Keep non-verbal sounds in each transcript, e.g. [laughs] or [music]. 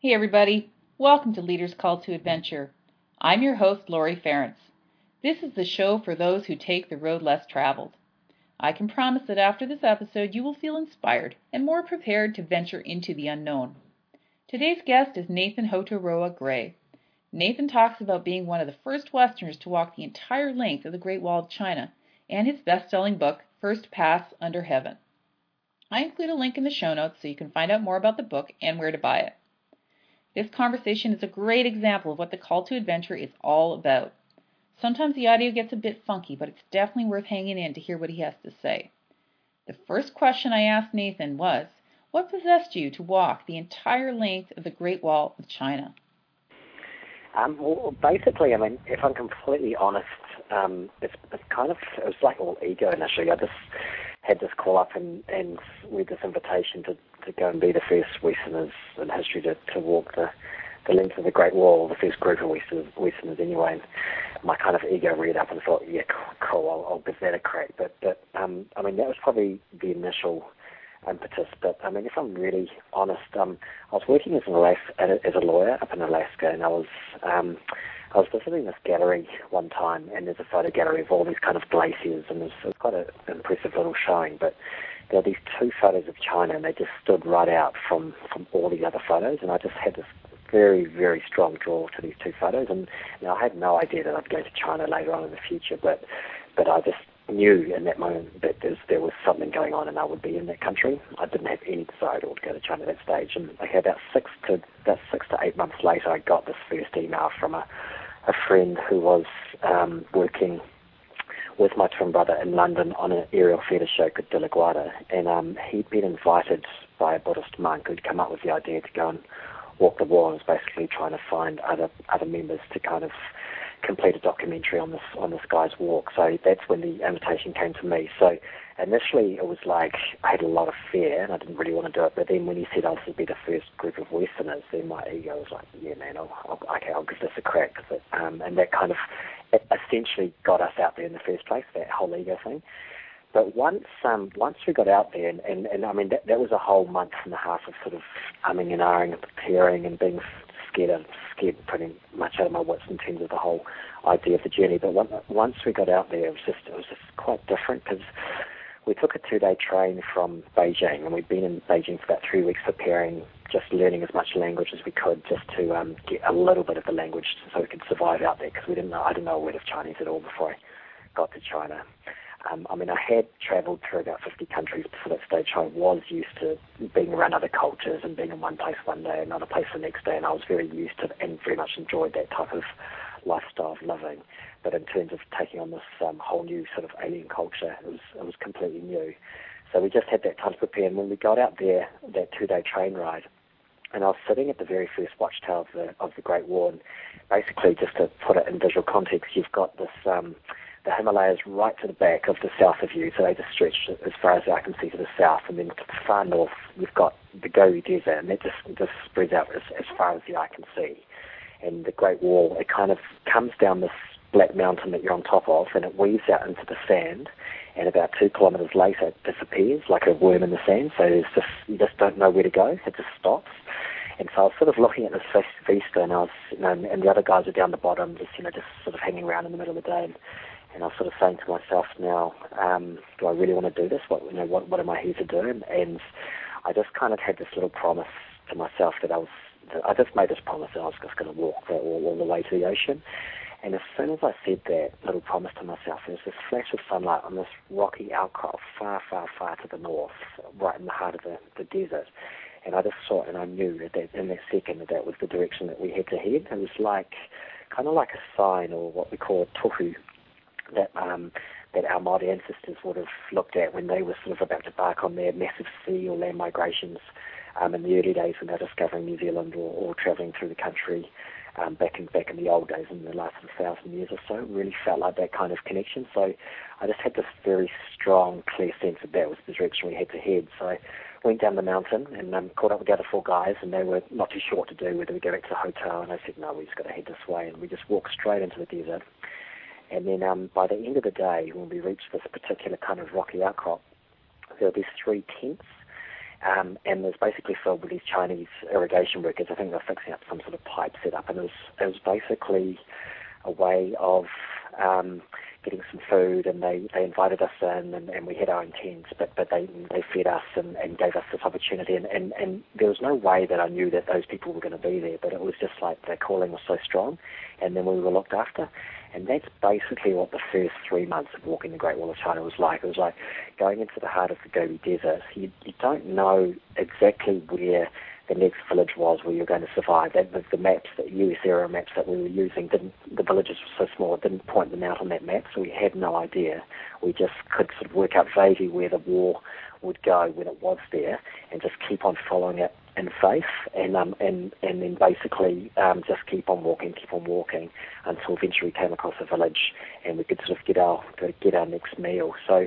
Hey, everybody. Welcome to Leaders Call to Adventure. I'm your host, Lori Ference. This is the show for those who take the road less traveled. I can promise that after this episode, you will feel inspired and more prepared to venture into the unknown. Today's guest is Nathan Hoturoa Gray. Nathan talks about being one of the first Westerners to walk the entire length of the Great Wall of China and his best selling book, First Pass Under Heaven. I include a link in the show notes so you can find out more about the book and where to buy it. This conversation is a great example of what the call to adventure is all about. Sometimes the audio gets a bit funky, but it's definitely worth hanging in to hear what he has to say. The first question I asked Nathan was, What possessed you to walk the entire length of the Great Wall of China? Um, well, basically, I mean, if I'm completely honest, um, it's, it's kind of it was like all ego initially. I just had this call up and and with this invitation to to go and be the first Westerners in history to to walk the the length of the Great Wall, the first group of Westerners, Westerners anyway. And my kind of ego reared up and thought, yeah, cool, I'll, I'll give that a crack. But, but um, I mean, that was probably the initial impetus. But I mean, if I'm really honest, um, I was working as an Alaska, as a lawyer up in Alaska, and I was um, I was visiting this gallery one time, and there's a photo gallery of all these kind of glaciers, and it was, it was quite an impressive little showing. But there were these two photos of China, and they just stood right out from from all the other photos, and I just had this very, very strong draw to these two photos. And you know, I had no idea that I'd go to China later on in the future, but but I just knew in that moment that there was something going on and I would be in that country. I didn't have any desire to go to China at that stage. And like about six to about six to eight months later, I got this first email from a a friend who was um, working with my twin brother in London on an aerial theatre show called De La Guarda, and um, he'd been invited by a Buddhist monk who'd come up with the idea to go and walk the wall and was basically trying to find other other members to kind of complete a documentary on this on this guy's walk. So that's when the invitation came to me. So initially it was like I had a lot of fear and I didn't really want to do it. But then when he said I was be the first group of Westerners, then my ego was like, yeah, man, I'll, I'll, okay, I'll give this a crack. It, um, and that kind of essentially got us out there in the first place, that whole ego thing. But once um, once we got out there, and, and, and I mean that, that was a whole month and a half of sort of umming and ahhing and preparing and being scared of, scared pretty much out of my wits in terms of the whole idea of the journey. But once we got out there, it was just it was just quite different because we took a two-day train from Beijing, and we'd been in Beijing for about three weeks preparing, just learning as much language as we could, just to um, get a little bit of the language so we could survive out there because we didn't know I didn't know a word of Chinese at all before I got to China. Um, I mean, I had travelled through about 50 countries before that stage. I was used to being around other cultures and being in one place one day, and another place the next day, and I was very used to and very much enjoyed that type of lifestyle of living. But in terms of taking on this um, whole new sort of alien culture, it was it was completely new. So we just had that time to prepare. And when we got out there, that two-day train ride, and I was sitting at the very first watchtower of the of the Great Wall. And basically, just to put it in visual context, you've got this. Um, the Himalayas right to the back of the south of you, so they just stretch as far as I can see to the south, and then to the far north you've got the Gobi Desert, and that just just spreads out as, as far as the eye can see. And the Great Wall, it kind of comes down this black mountain that you're on top of, and it weaves out into the sand, and about two kilometres later it disappears like a worm in the sand. So there's just you just don't know where to go. It just stops. And so I was sort of looking at this vista, and I was, you know, and the other guys are down the bottom, just you know, just sort of hanging around in the middle of the day. And, I was sort of saying to myself now, um, do I really want to do this? What you know, what what am I here to do? And, I just kind of had this little promise to myself that I was, I just made this promise that I was just going to walk all, all the way to the ocean. And as soon as I said that little promise to myself, there was this flash of sunlight on this rocky outcrop far, far, far to the north, right in the heart of the, the desert. And I just saw it and I knew that, that in that second that that was the direction that we had to head. It was like, kind of like a sign or what we call a tohu that um, that our Māori ancestors would have looked at when they were sort of about to embark on their massive sea or land migrations um, in the early days when they were discovering New Zealand or, or travelling through the country um, back in back in the old days in the last thousand years or so. Really felt like that kind of connection. So I just had this very strong, clear sense that that was the direction we had to head. So I went down the mountain and um, caught up with the other four guys, and they were not too sure what to do, whether we go back to the hotel. And I said, no, we just got to head this way. And we just walked straight into the desert. And then um, by the end of the day, when we reached this particular kind of rocky outcrop, there were these three tents. Um, and was basically filled with these Chinese irrigation workers. I think they were fixing up some sort of pipe setup, and it was it was basically a way of um, getting some food, and they, they invited us in, and, and we had our own tents, but but they they fed us and, and gave us this opportunity, and, and and there was no way that I knew that those people were going to be there, but it was just like the calling was so strong, and then we were looked after, and that's basically what the first three months of walking the Great Wall of China was like. It was like going into the heart of the Gobi Desert. You you don't know exactly where the next village was where you're going to survive. That the, the maps, the US era maps that we were using, didn't the villages were so small, it didn't point them out on that map, so we had no idea. We just could sort of work out vaguely where the war would go when it was there, and just keep on following it in faith, and um, and and then basically um, just keep on walking, keep on walking until eventually we came across a village, and we could sort of get our get our next meal. So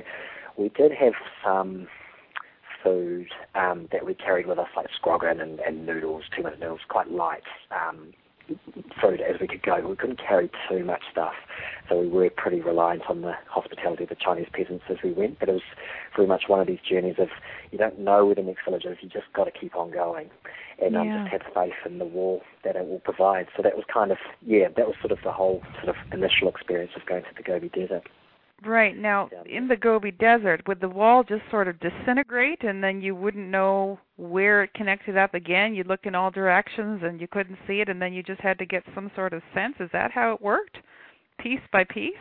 we did have some food um, that we carried with us, like scroggin and, and noodles, two minute noodles, quite light um, food as we could go. We couldn't carry too much stuff, so we were pretty reliant on the hospitality of the Chinese peasants as we went. But it was very much one of these journeys of you don't know where the next village is, you just got to keep on going, and um, just have faith in the wall that it will provide. So that was kind of yeah, that was sort of the whole sort of initial experience of going to the Gobi Desert. Right. Now, in the Gobi Desert, would the wall just sort of disintegrate and then you wouldn't know where it connected up again? You'd look in all directions and you couldn't see it and then you just had to get some sort of sense. Is that how it worked? Piece by piece?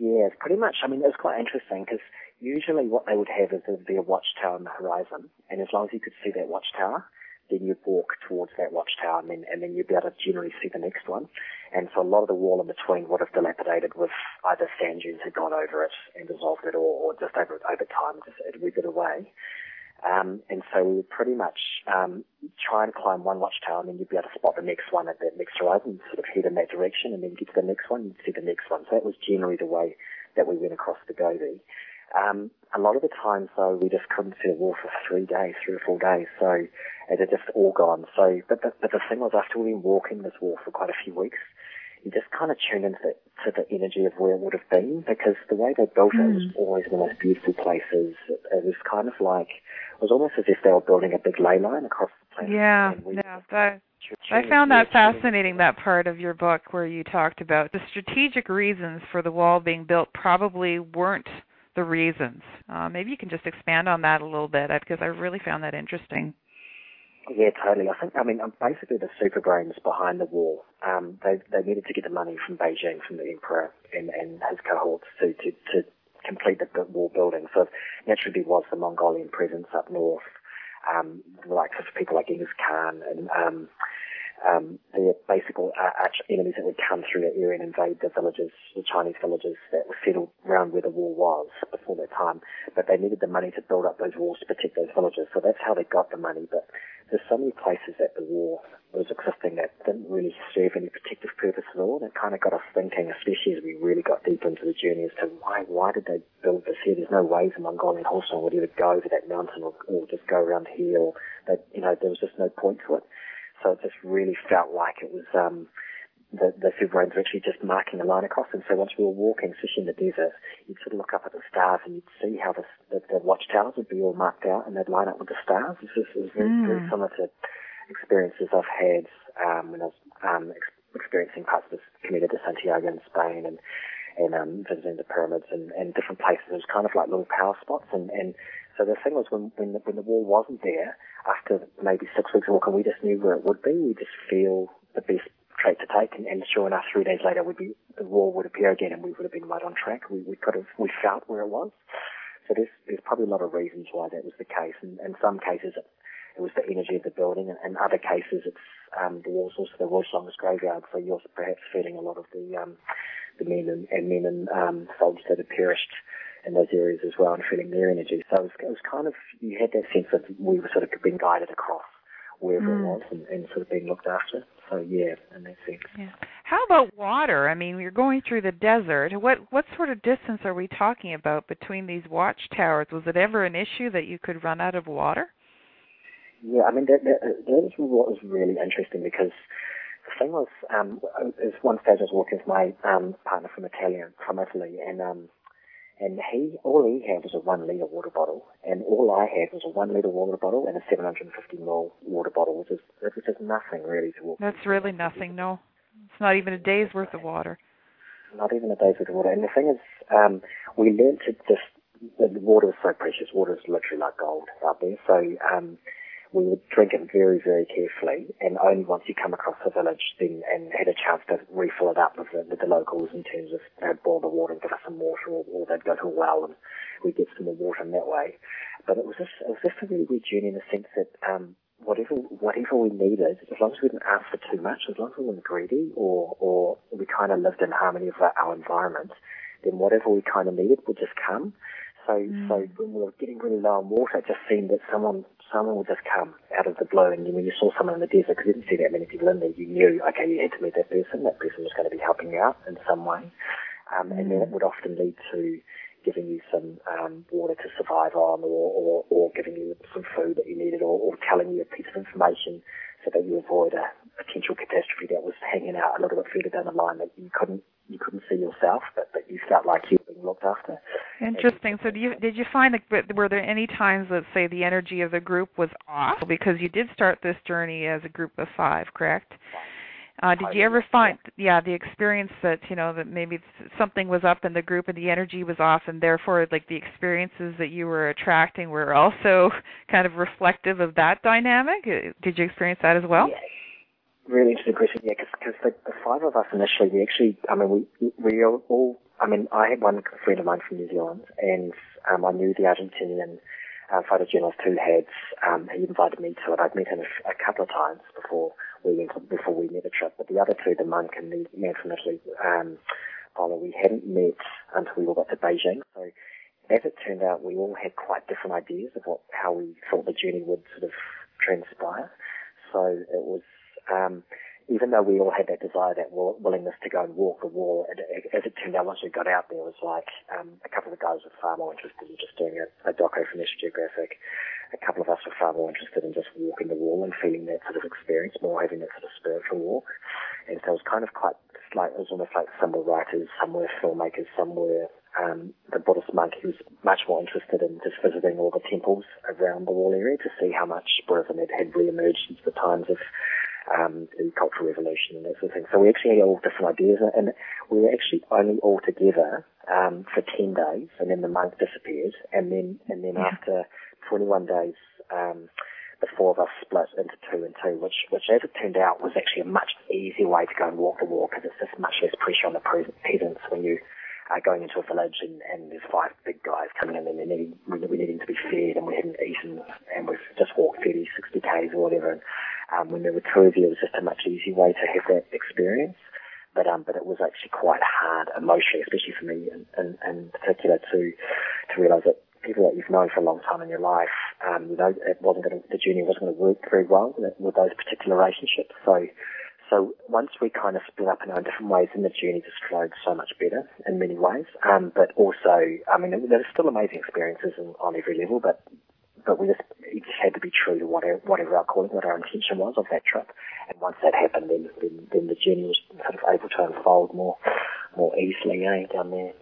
Yeah, pretty much. I mean, it was quite interesting because usually what they would have is there'd be a watchtower on the horizon, and as long as you could see that watchtower, then you'd walk towards that watchtower and then, and then you'd be able to generally see the next one. And so a lot of the wall in between would have dilapidated with either sand dunes had gone over it and dissolved it or, or just over, over time just it withered away. Um, and so we would pretty much um, try and climb one watchtower and then you'd be able to spot the next one at that next horizon, sort of head in that direction and then get to the next one and see the next one. So that was generally the way that we went across the Gobi. Um, a lot of the times though we just couldn't see the wall for three days, three or four days. So it had just all gone. So, but the, but the thing was after we've been walking this wall for quite a few weeks, you just kind of tune into the, to the energy of where it would have been because the way they built it was hmm. always the most beautiful places. It, it was kind of like, it was almost as if they were building a big ley line across the place. Yeah, yeah. That, I found that fascinating, that part of your book where you talked about the strategic reasons for the wall being built probably weren't the reasons. Uh, maybe you can just expand on that a little bit because I really found that interesting. Yeah, totally. I think, I mean, um, basically the super brains behind the wall, um, they, they needed to get the money from Beijing, from the emperor and, and his cohorts to, to, to complete the wall building. So naturally there was the Mongolian presence up north, um, the likes of people like Genghis Khan and, um, um, the basic uh, enemies that would come through that area and invade the villages, the Chinese villages that were settled around where the wall was before that time. But they needed the money to build up those walls to protect those villages. So that's how they got the money. But there's so many places that the war was existing that didn't really serve any protective purpose at all. That kind of got us thinking, especially as we really got deep into the journey as to why why did they build this here? There's no ways a Mongolian horseman would ever go to that mountain or, or just go around here. Or that you know there was just no point to it. So it just really felt like it was um, the, the Sovereigns were actually just marking a line across. And so once we were walking, especially in the desert, you'd sort of look up at the stars and you'd see how the, the, the watchtowers would be all marked out and they'd line up with the stars. It was, it was very, mm. very similar to experiences I've had um, when I was um, ex- experiencing parts of this Camino de Santiago in Spain and and um, visiting the pyramids and, and different places. It was kind of like little power spots. And, and so the thing was, when when the, when the wall wasn't there, after maybe six weeks of walking, we just knew where it would be. We just feel the best trait to take, and, and sure enough, three days later, would be the wall would appear again, and we would have been right on track. We we could have we felt where it was. So there's there's probably a lot of reasons why that was the case, and in some cases it, it was the energy of the building, and in other cases it's um, the walls also the Roy Slongers graveyard, so you're perhaps feeling a lot of the um, the men and, and men and um, soldiers that had perished in those areas as well and feeling their energy. So it was, it was kind of, you had that sense that we were sort of being guided across wherever mm. it was and, and sort of being looked after. So yeah, in that sense. Yeah. How about water? I mean, you're going through the desert. What what sort of distance are we talking about between these watchtowers? Was it ever an issue that you could run out of water? Yeah, I mean that that, that is what was really interesting because the thing was, um, is one stage I was working with my um, partner from Italian from Italy, and um, and he all he had was a one liter water bottle, and all I had was a one liter water bottle and a 750 ml water bottle, which is which is nothing really to walk. That's really nothing. No, it's not even a day's worth of water. Not even a day's worth of water. And the thing is, um, we learned to just the water is so precious. Water is literally like gold out there. So um, we would drink it very, very carefully, and only once you come across the village then and had a chance to refill it up with the, with the locals in terms of they'd boil the water and give us some water, or, or they'd go to a well and we'd get some more water in that way. But it was just it was just a really weird journey in the sense that um, whatever whatever we needed, as long as we didn't ask for too much, as long as we weren't greedy, or or we kind of lived in harmony with our, our environment, then whatever we kind of needed would just come. So, mm. so when we were getting really low on water, it just seemed that someone someone would just come out of the blue, and when you saw someone in the desert, because you didn't see that many people in there, you knew, okay, you had to meet that person. That person was going to be helping you out in some way, um, and then it would often lead to giving you some um, water to survive on, or, or, or giving you some food that you needed, or, or telling you a piece of information so that you avoid a potential catastrophe that was hanging out a little bit further down the line that you couldn't you couldn't see yourself, but, but you felt like you were being looked after. Interesting. So, do you did you find that were there any times, let's say, the energy of the group was off because you did start this journey as a group of five, correct? Uh, did you ever find, yeah, the experience that you know that maybe something was up in the group and the energy was off, and therefore, like the experiences that you were attracting were also [laughs] kind of reflective of that dynamic? Uh, did you experience that as well? Yes really interesting question. Yeah, because the, the five of us initially, we actually, I mean, we we all, I mean, I had one friend of mine from New Zealand, and um, I knew the Argentinian uh, photojournalist who had, um, he invited me to it. I'd met him a, a couple of times before we went before we met a trip, but the other two, the monk and the man from Italy, um, Paolo, we hadn't met until we all got to Beijing. So as it turned out, we all had quite different ideas of what how we thought the journey would sort of transpire. So it was um, even though we all had that desire, that willingness to go and walk the wall, and as it turned out, once we got out there, it was like um, a couple of the guys were far more interested in just doing a, a doco from National Geographic. A couple of us were far more interested in just walking the wall and feeling that sort of experience, more having that sort of spiritual walk. And so it was kind of quite like it was almost like some were writers, some were filmmakers, some were um, the Buddhist monk who was much more interested in just visiting all the temples around the wall area to see how much Buddhism had, had re-emerged since the times of um, the Cultural Revolution and that sort of thing. So we actually had all different ideas, and we were actually only all together um, for ten days, and then the monk disappeared, and then and then yeah. after 21 days. Um, the four of us split into two and two, which, which as it turned out was actually a much easier way to go and walk the walk because it's just much less pressure on the peasants when you are going into a village and, and there's five big guys coming in and they're needing, we're needing to be fed and we hadn't eaten and we've just walked 30, 60 k's or whatever. And um, when there were two of you, it was just a much easier way to have that experience. But um, but it was actually quite hard emotionally, especially for me in, in, in particular, to to realise that people that you've known for a long time in your life, um, you know, it wasn't going to, the journey wasn't going to work very well with those particular relationships. So, so once we kind of split up in our different ways, then the journey just flowed so much better in many ways. Um, but also, I mean, there were still amazing experiences in, on every level, but but we just it just had to be true to whatever whatever our calling, what our intention was of that trip. And once that happened, then then, then the journey was sort of able to unfold more more easily, eh, down there.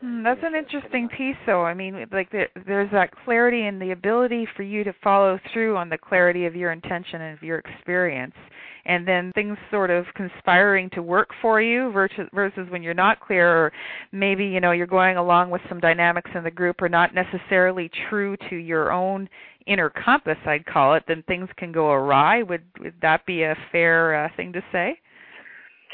Hmm, that's an interesting piece, though. I mean, like there, there's that clarity and the ability for you to follow through on the clarity of your intention and of your experience, and then things sort of conspiring to work for you versus versus when you're not clear, or maybe you know you're going along with some dynamics in the group are not necessarily true to your own inner compass, I'd call it. Then things can go awry. Would would that be a fair uh, thing to say?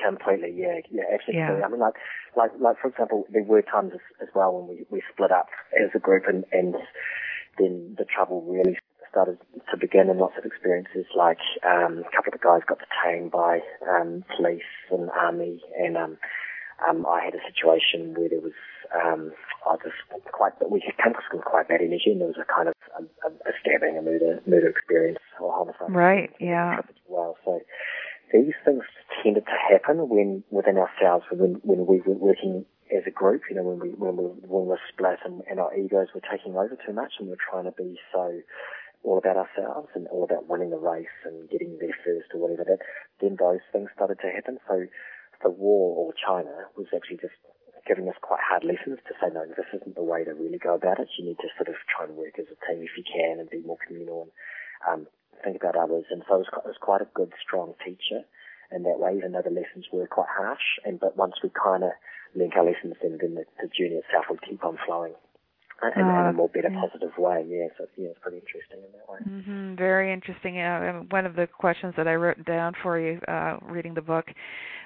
Completely, yeah, yeah, absolutely. Yeah. I mean, like, like, like for example, there were times as, as well when we we split up as a group, and and then the trouble really started to begin, and lots of experiences. Like, um, a couple of the guys got detained by um, police and army, and um, um, I had a situation where there was um, I just quite, we came across some quite bad energy, and there was a kind of a, a stabbing, a murder, murder experience or homicide. Right. Yeah. As well, so these things tended to happen when within ourselves when when we were working as a group. You know, when we when we when we're split and, and our egos were taking over too much, and we're trying to be so all about ourselves and all about winning the race and getting there first or whatever. That then those things started to happen. So the war or China was actually just giving us quite hard lessons to say, no, this isn't the way to really go about it. You need to sort of try and work as a team if you can and be more communal and um, think about others. And so it was, it was quite a good, strong teacher in that way, even though the lessons were quite harsh. And but once we kind of learned our lessons, then, then the, the journey itself would keep on flowing in, uh, in a more better, yeah. positive way. Yeah, so yeah, it's pretty interesting in that way. Mm-hmm. Very interesting. Uh, one of the questions that I wrote down for you, uh, reading the book,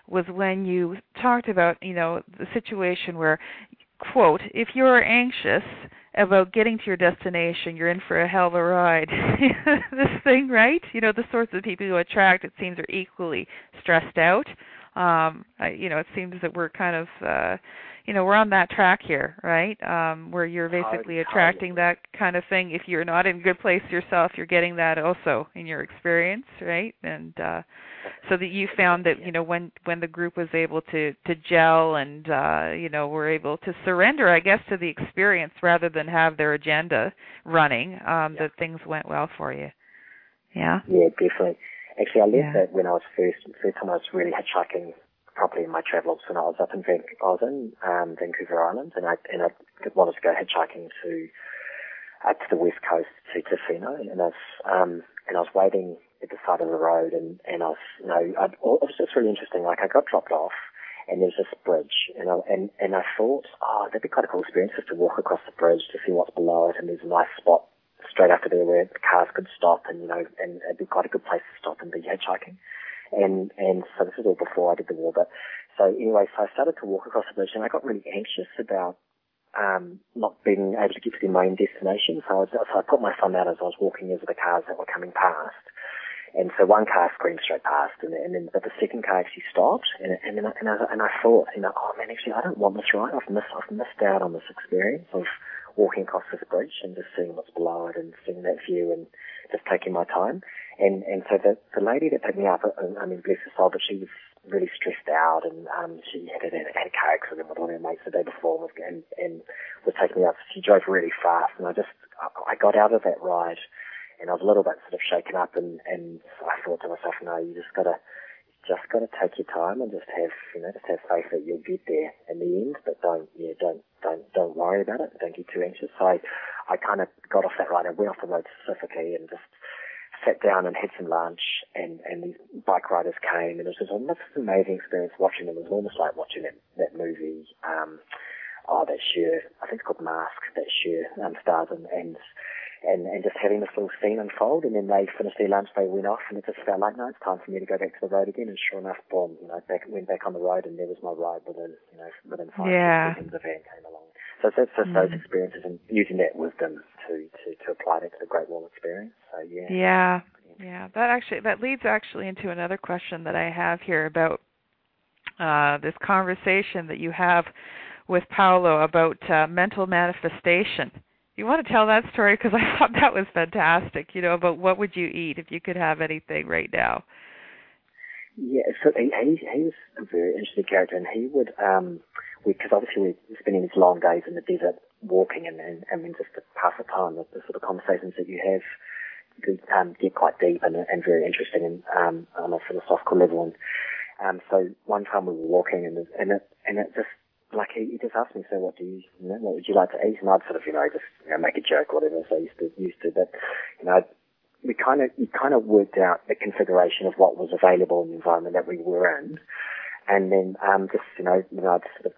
was when you talked about you know the situation where, quote, if you're anxious about getting to your destination, you're in for a hell of a ride. [laughs] this thing, right? You know, the sorts of people you attract, it seems, are equally stressed out. Um, I, you know, it seems that we're kind of uh, you know we're on that track here right? Um where you're basically attracting that kind of thing. If you're not in a good place yourself you're getting that also in your experience right? And uh so that you found that you know when when the group was able to to gel and uh you know were able to surrender i guess to the experience rather than have their agenda running um yeah. that things went well for you. Yeah? Yeah definitely actually i learned yeah. that when i was first first time i was really hitchhiking properly in my travels when I was up in Van- I was in um, Vancouver Island, and I and I wanted to go hitchhiking to uh, to the west coast to Tofino, and I was um, and I was waiting at the side of the road, and and I was you know I, it was just really interesting. Like I got dropped off, and there's this bridge, and I and and I thought, oh, that'd be quite a cool experience just to walk across the bridge to see what's below it, and there's a nice spot straight after there where cars could stop, and you know, and it'd be quite a good place to stop and be hitchhiking and and so this was all before I did the war. But so anyway, so I started to walk across the bridge, and I got really anxious about um, not being able to get to the main destination. So I, was, so I put my thumb out as I was walking into the cars that were coming past. And so one car screamed straight past, and, and then but the second car actually stopped, and and then I, and I, and I thought, you know, oh man, actually I don't want this ride. I've missed I've missed out on this experience of walking across this bridge and just seeing what's below it and seeing that view and just taking my time. And and so the the lady that picked me up, uh, I mean, bless her soul, but she was really stressed out, and um, she had, had, had a car accident with one of her mates the day before, and and was taking me up. She drove really fast, and I just I got out of that ride, and I was a little bit sort of shaken up, and and I thought to myself, no, you just gotta just got to take your time and just have, you know, just have faith that you'll get there in the end. But don't, yeah, don't, don't, don't worry about it. Don't get too anxious. So I, I kind of got off that ride. I went off the road specifically and just sat down and had some lunch and, and these bike riders came and it was just an amazing experience watching them. It was almost like watching that, that movie, um, oh, that Cher, I think it's called Mask, that Cher, um, stars and, and, and, and just having this little scene unfold and then they finished their lunch, they went off and it just felt like, no, it's time for me to go back to the road again and sure enough, boom, you know, back, went back on the road and there was my ride within, you know, within five yeah. seconds the van came along. So it's just mm. those experiences and using that wisdom to, to, to apply that to the Great Wall experience. So yeah. Yeah. Yeah. That actually that leads actually into another question that I have here about uh, this conversation that you have with Paolo about uh, mental manifestation. You want to tell that story because I [laughs] thought that was fantastic. You know about what would you eat if you could have anything right now. Yeah, so he, he he's a very interesting character, and he would um because obviously we're spending these long days in the desert walking and, and, and then just to pass the time, the, the sort of conversations that you have um, get quite deep and, and very interesting and um, on a philosophical level. And um, so one time we were walking and and it and it just like he, he just asked me, so what do you, you know, what would you like to eat? And I'd sort of you know just you know, make a joke whatever. So I used to used to, but you know. We kind of, we kind of worked out the configuration of what was available in the environment that we were in, and then um, just you know, you know, I'd sort of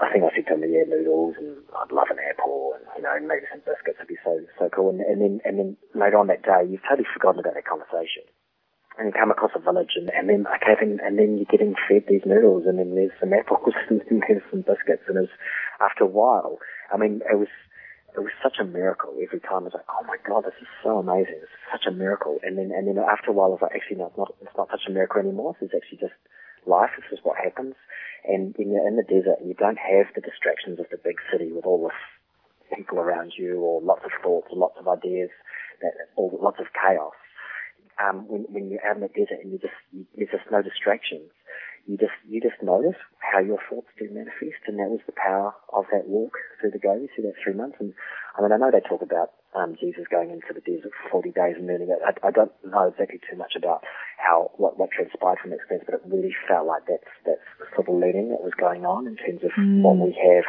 I think I said to him, yeah, noodles, and I'd love an apple, and you know, maybe some biscuits would be so so cool. And, and then and then later on that day, you've totally forgotten about that conversation, and come across a village, and, and then okay, then, and then you're getting fed these noodles, and then there's some apples, [laughs] and then there's some biscuits, and it's after a while, I mean, it was it was such a miracle every time. I was like, oh my god, this is so amazing. It's such a miracle. And then and then after a while, I was like, actually, no, it's not it's not such a miracle anymore. It's actually just life. This is what happens. And when you're in the desert and you don't have the distractions of the big city with all this people around you or lots of thoughts or lots of ideas, that, or lots of chaos, um, when, when you're out in the desert and you just, you, there's just no distractions, you just you just notice how your thoughts do manifest, and that was the power of that walk through the Gobi through that three months. And I mean, I know they talk about um, Jesus going into the desert for 40 days and learning it. I, I don't know exactly too much about how what, what transpired from the experience, but it really felt like that's that's the sort of learning that was going on in terms of mm. what we have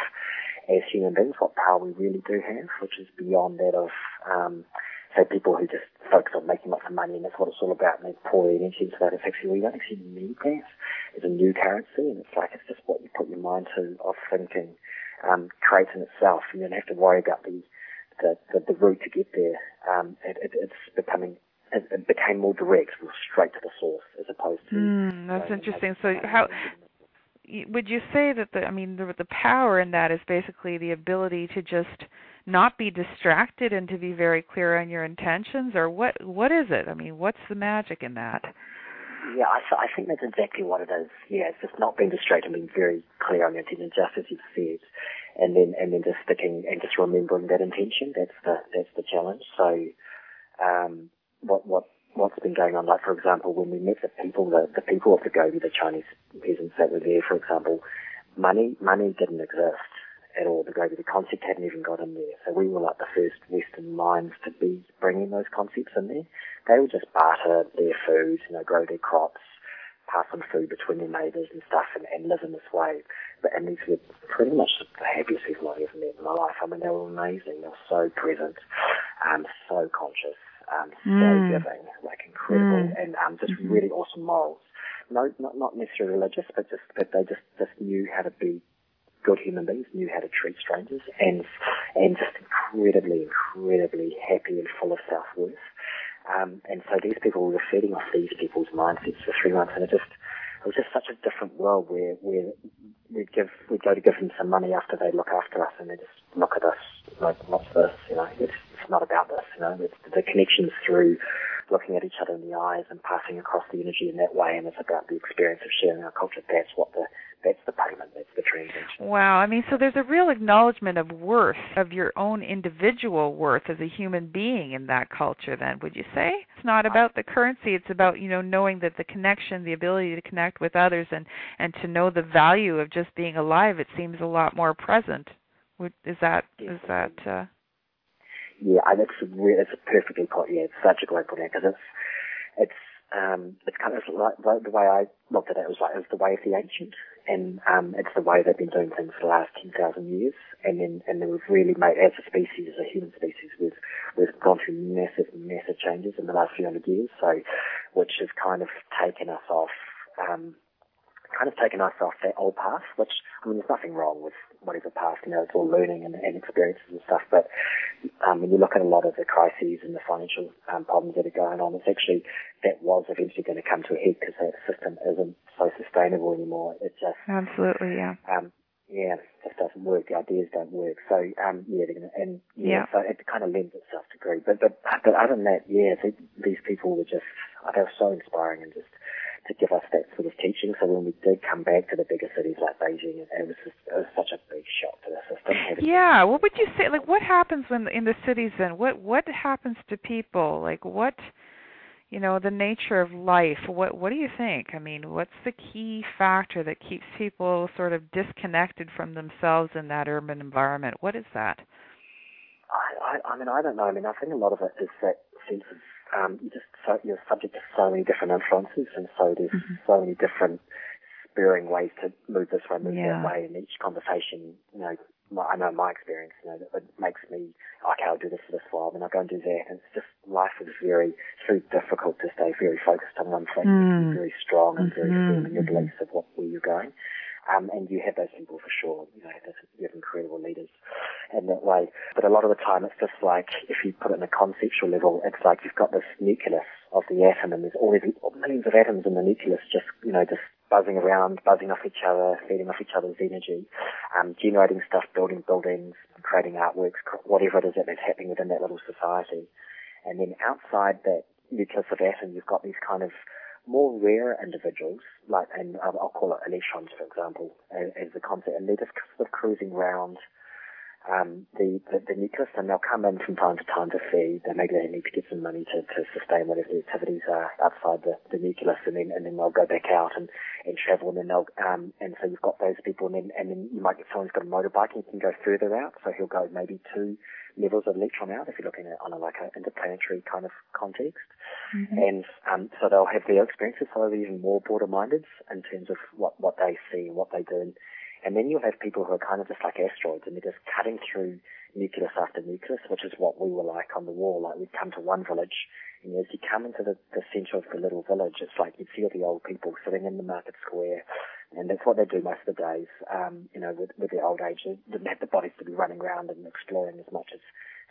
as human beings, what power we really do have, which is beyond that of um, say people who just focus on making lots of money and that's what it's all about and they pour their energy into that. It's actually, well, you don't actually need that. It's a new currency and it's like, it's just what you put your mind to of thinking, um, creates in itself. And you don't have to worry about the, the, the, the route to get there. Um, it, it, it's becoming, it, it became more direct, more straight to the source as opposed to. Mm, that's interesting. So how, would you say that the, I mean, the, the power in that is basically the ability to just, not be distracted and to be very clear on your intentions or what what is it? I mean what's the magic in that? Yeah i, I think that's exactly what it is. Yeah it's just not being distracted and being very clear on your intention just as you've said. And then and then just sticking and just remembering that intention. That's the that's the challenge. So um what what what's been going on like for example when we met the people the, the people of the Gobi the Chinese peasants that were there for example money money didn't exist at all go to the concept hadn't even got in there. So we were like the first Western minds to be bringing those concepts in there. They would just barter their food, you know, grow their crops, pass on food between their neighbours and stuff and, and live in this way. But, and these were pretty much the happiest people I've ever met in my life. I mean, they were amazing. They were so present, um, so conscious, um, so mm. giving, like incredible, mm. and um, just mm-hmm. really awesome morals. No, not not necessarily religious, but just that they just just knew how to be good human beings, knew how to treat strangers, and and just incredibly, incredibly happy and full of self worth. Um, and so these people were feeding off these people's mindsets for three months, and it just it was just such a different world where where we'd give we'd go to give them some money after they look after us, and they just look at us like, "What's this?" You know, it's, it's not about this. You know, it's the connections through looking at each other in the eyes and passing across the energy in that way, and it's about the experience of sharing our culture. That's what the that's the payment, that's the transaction. Wow, I mean, so there's a real acknowledgement of worth, of your own individual worth as a human being in that culture. Then, would you say it's not about the currency? It's about you know knowing that the connection, the ability to connect with others, and and to know the value of just being alive. It seems a lot more present. Is that is that? Uh... Yeah, that's that's a perfectly put. Yeah, it's such a great point because it's it's um, it's kind of like the way I looked at it, it was like it was the way of the ancient, and um, it's the way they've been doing things for the last ten thousand years. And then and then we've really made as a species, as a human species, we've we've gone through massive, massive changes in the last few hundred years. So, which has kind of taken us off um, kind of taken us off that old path, which, I mean, there's nothing wrong with whatever path, you know, it's all learning and, and experiences and stuff, but um, when you look at a lot of the crises and the financial um, problems that are going on, it's actually, that was eventually going to come to a head because that system isn't so sustainable anymore. It just... Absolutely, yeah. Um, yeah, it just doesn't work. The ideas don't work. So, um, yeah, they're gonna, and yeah, yeah, so it kind of lends itself to greed. But, but, but other than that, yeah, these people were just, they were so inspiring and just, to give us that sort of teaching. So when we did come back to the bigger cities like Beijing, it was just, it was such a big shock to the system. Yeah, what would you say? Like, what happens when in the cities? Then what what happens to people? Like, what you know, the nature of life. What what do you think? I mean, what's the key factor that keeps people sort of disconnected from themselves in that urban environment? What is that? I, I, I mean, I don't know. I mean, I think a lot of it is that sense of um, you just so, you're subject to so many different influences, and so there's mm-hmm. so many different spurring ways to move this way, move yeah. that way, and each conversation, you know, my, I know my experience, you know, it makes me okay. I'll do this for this while, then I'll go and do that, and it's just life is very, it's very difficult to stay very focused on one thing, mm. very strong and very mm-hmm. firm in your beliefs of what where you're going. Um, and you have those people for sure. You know, you have incredible leaders in that way. But a lot of the time, it's just like if you put it in a conceptual level, it's like you've got this nucleus of the atom, and there's all these millions of atoms in the nucleus, just you know, just buzzing around, buzzing off each other, feeding off each other's energy, um, generating stuff, building buildings, creating artworks, whatever it is that is happening within that little society. And then outside that nucleus of atom, you've got these kind of more rare individuals, like, and I'll, um, I'll call it electrons, for example, as, as the concept, and they're just sort of cruising around um, the, the, the nucleus and they'll come in from time to time to feed. They maybe they need to get some money to, to sustain whatever the activities are outside the, the nucleus and then, and then they'll go back out and, and travel and then they'll, um, and so you've got those people and then, and then you might get someone who's got a motorbike and you can go further out. So he'll go maybe two levels of electron out if you're looking at on a, like an interplanetary kind of context. Mm-hmm. And, um, so they'll have their experiences, so they're even more border-minded in terms of what, what they see and what they do. And, and then you'll have people who are kind of just like asteroids and they're just cutting through nucleus after nucleus, which is what we were like on the wall. Like we'd come to one village and as you come into the, the centre of the little village, it's like you'd see all the old people sitting in the market square and that's what they do most of the days, um, you know, with, with their old age. They didn't have the bodies to be running around and exploring as much as,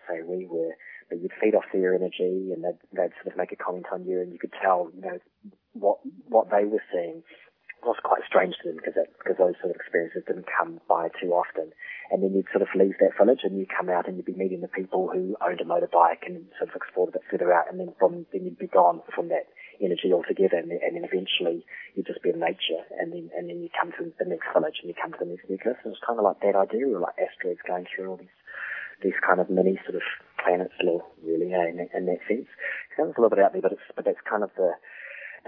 say, we were. But you'd feed off their energy and they'd, they'd sort of make a comment on you and you could tell, you know, what, what they were seeing was quite strange to them because because those sort of experiences didn't come by too often. And then you'd sort of leave that village and you'd come out and you'd be meeting the people who owned a motorbike and sort of explored a bit further out. And then from then you'd be gone from that energy altogether. And, and then eventually you'd just be in nature. And then and then you come to the next village and you come to the next nucleus. And it's kind of like that idea of like asteroids going through all these these kind of mini sort of planets, really, eh, in, in that sense. It sounds a little bit out there, but it's but that's kind of the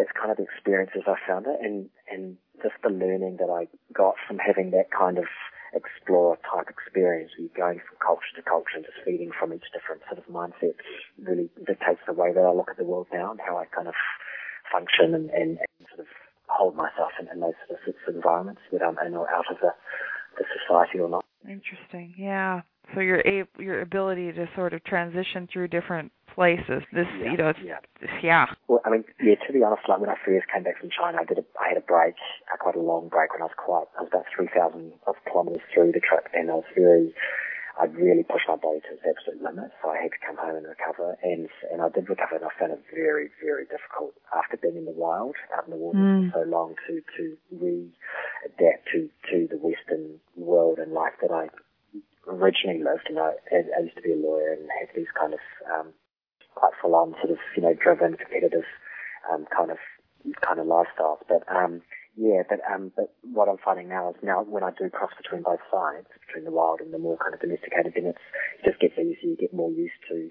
that's kind of the experiences I found it and, and just the learning that I got from having that kind of explorer type experience where you're going from culture to culture and just feeding from each different sort of mindset really dictates the way that I look at the world now and how I kind of function and, and, and sort of hold myself in, in those sort of environments, whether I'm in or out of the, the society or not. Interesting. Yeah. So your your ability to sort of transition through different places. This, yeah, you know, yeah. yeah. Well, I mean, yeah. To be honest, like when I first came back from China, I did a, I had a break, uh, quite a long break when I was quite, I was about three thousand of kilometres through the trip, and I was very, I'd really pushed my body to its absolute limit, so I had to come home and recover, and and I did recover, and I found it very, very difficult after being in the wild, out in the water mm. for so long, to to re-adapt to to the Western world and life that I originally lived. Know, I, I used to be a lawyer and have these kind of um, quite full on sort of, you know, driven, competitive, um, kind of, kind of lifestyles. But, um, yeah, but, um, but what I'm finding now is now when I do cross between both sides, between the wild and the more kind of domesticated, then it's, it just gets easier, you get more used to,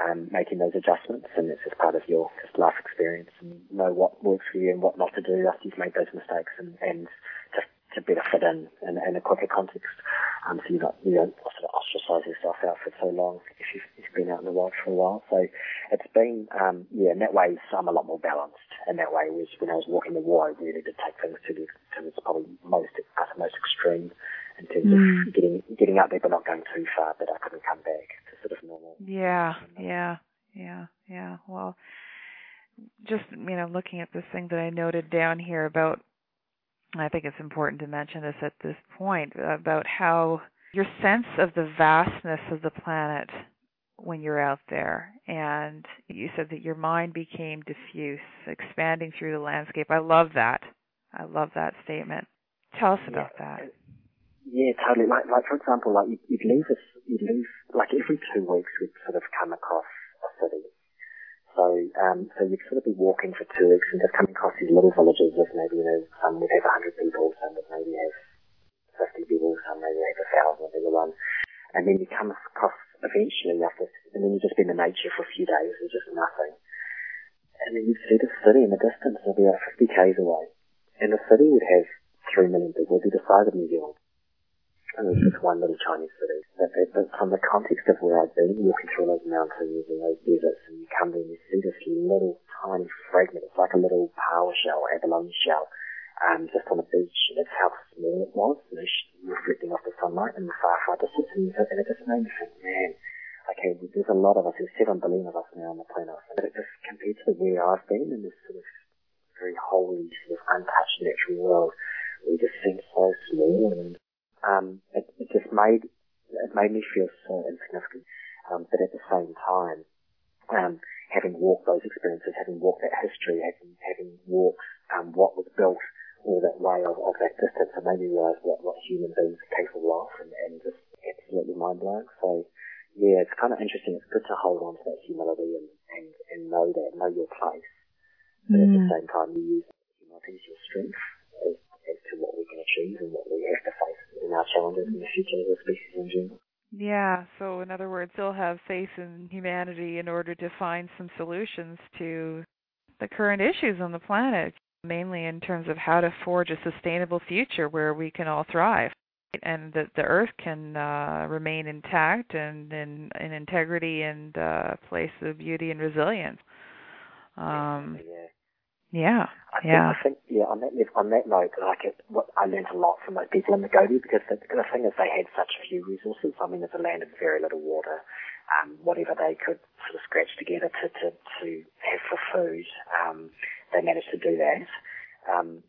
um, making those adjustments and it's just part of your just life experience and know what works for you and what not to do after you've made those mistakes and, and just to better fit in in, in a quicker context. Um, so you don't, you don't sort of ostracize yourself out for so long if you've, you've been out in the wild for a while. So it's been, um, yeah, in that way, I'm a lot more balanced. In that way, was when I was walking the wall, I really did take things to the to its probably most at most extreme in terms mm. of getting getting out there but not going too far that I couldn't come back to sort of normal. Yeah, yeah, yeah, yeah. Well, just you know, looking at this thing that I noted down here about I think it's important to mention this at this point about how your sense of the vastness of the planet when you're out there. And you said that your mind became diffuse, expanding through the landscape. I love that. I love that statement. Tell us about yeah. that. Yeah, totally. Like, like for example, like you'd leave a, you'd leave like every two weeks we'd sort of come across a city so, um, so you'd sort of be walking for two weeks and just coming across these little villages of maybe, you know, some would have 100 people, some would maybe have 50 people, some maybe have 1,000, a bigger one. And then you come across eventually after, and then you just been in nature for a few days and just nothing. And then you'd see the city in the distance, it'd be about 50 k's away. And the city would have 3 million people, it'd be the size of New Zealand and it was just one little Chinese city. But, but from the context of where I've been, walking through those mountains and those deserts, and you come in, you see this little tiny fragment. It's like a little paua shell, abalone shell, um, just on the beach. And it's how small it was, you know, reflecting off the sunlight in the far, far distance. And, and it just made me think, man, okay, there's a lot of us, there's seven billion of us now on the planet. But it just compared to where I've been in this sort of very holy, sort of untouched natural world, we just seem so small and um, it, it just made it made me feel so insignificant. Um, but at the same time, um, having walked those experiences, having walked that history, having having walked um, what was built all that way of, of that distance, it made me realise what, what human beings are capable of, and, and just absolutely mind blowing. So yeah, it's kind of interesting. It's good to hold on to that humility and, and, and know that, know your place. But mm. at the mm. same time, you use humility as your strength as, as to what we can achieve and what we have to face in our challenges in the future as a species in general. Yeah, so in other words, still have faith in humanity in order to find some solutions to the current issues on the planet, mainly in terms of how to forge a sustainable future where we can all thrive and that the earth can uh, remain intact and in, in integrity and uh, place of beauty and resilience. Um, yeah. Yeah, I think, yeah. I think, yeah, on that, on that note, like it, what, I learned a lot from those people in the Gobi because the, the thing is they had such few resources. I mean, it's a land of very little water. Um, whatever they could sort of scratch together to, to, to have for food, um, they managed to do that. Um,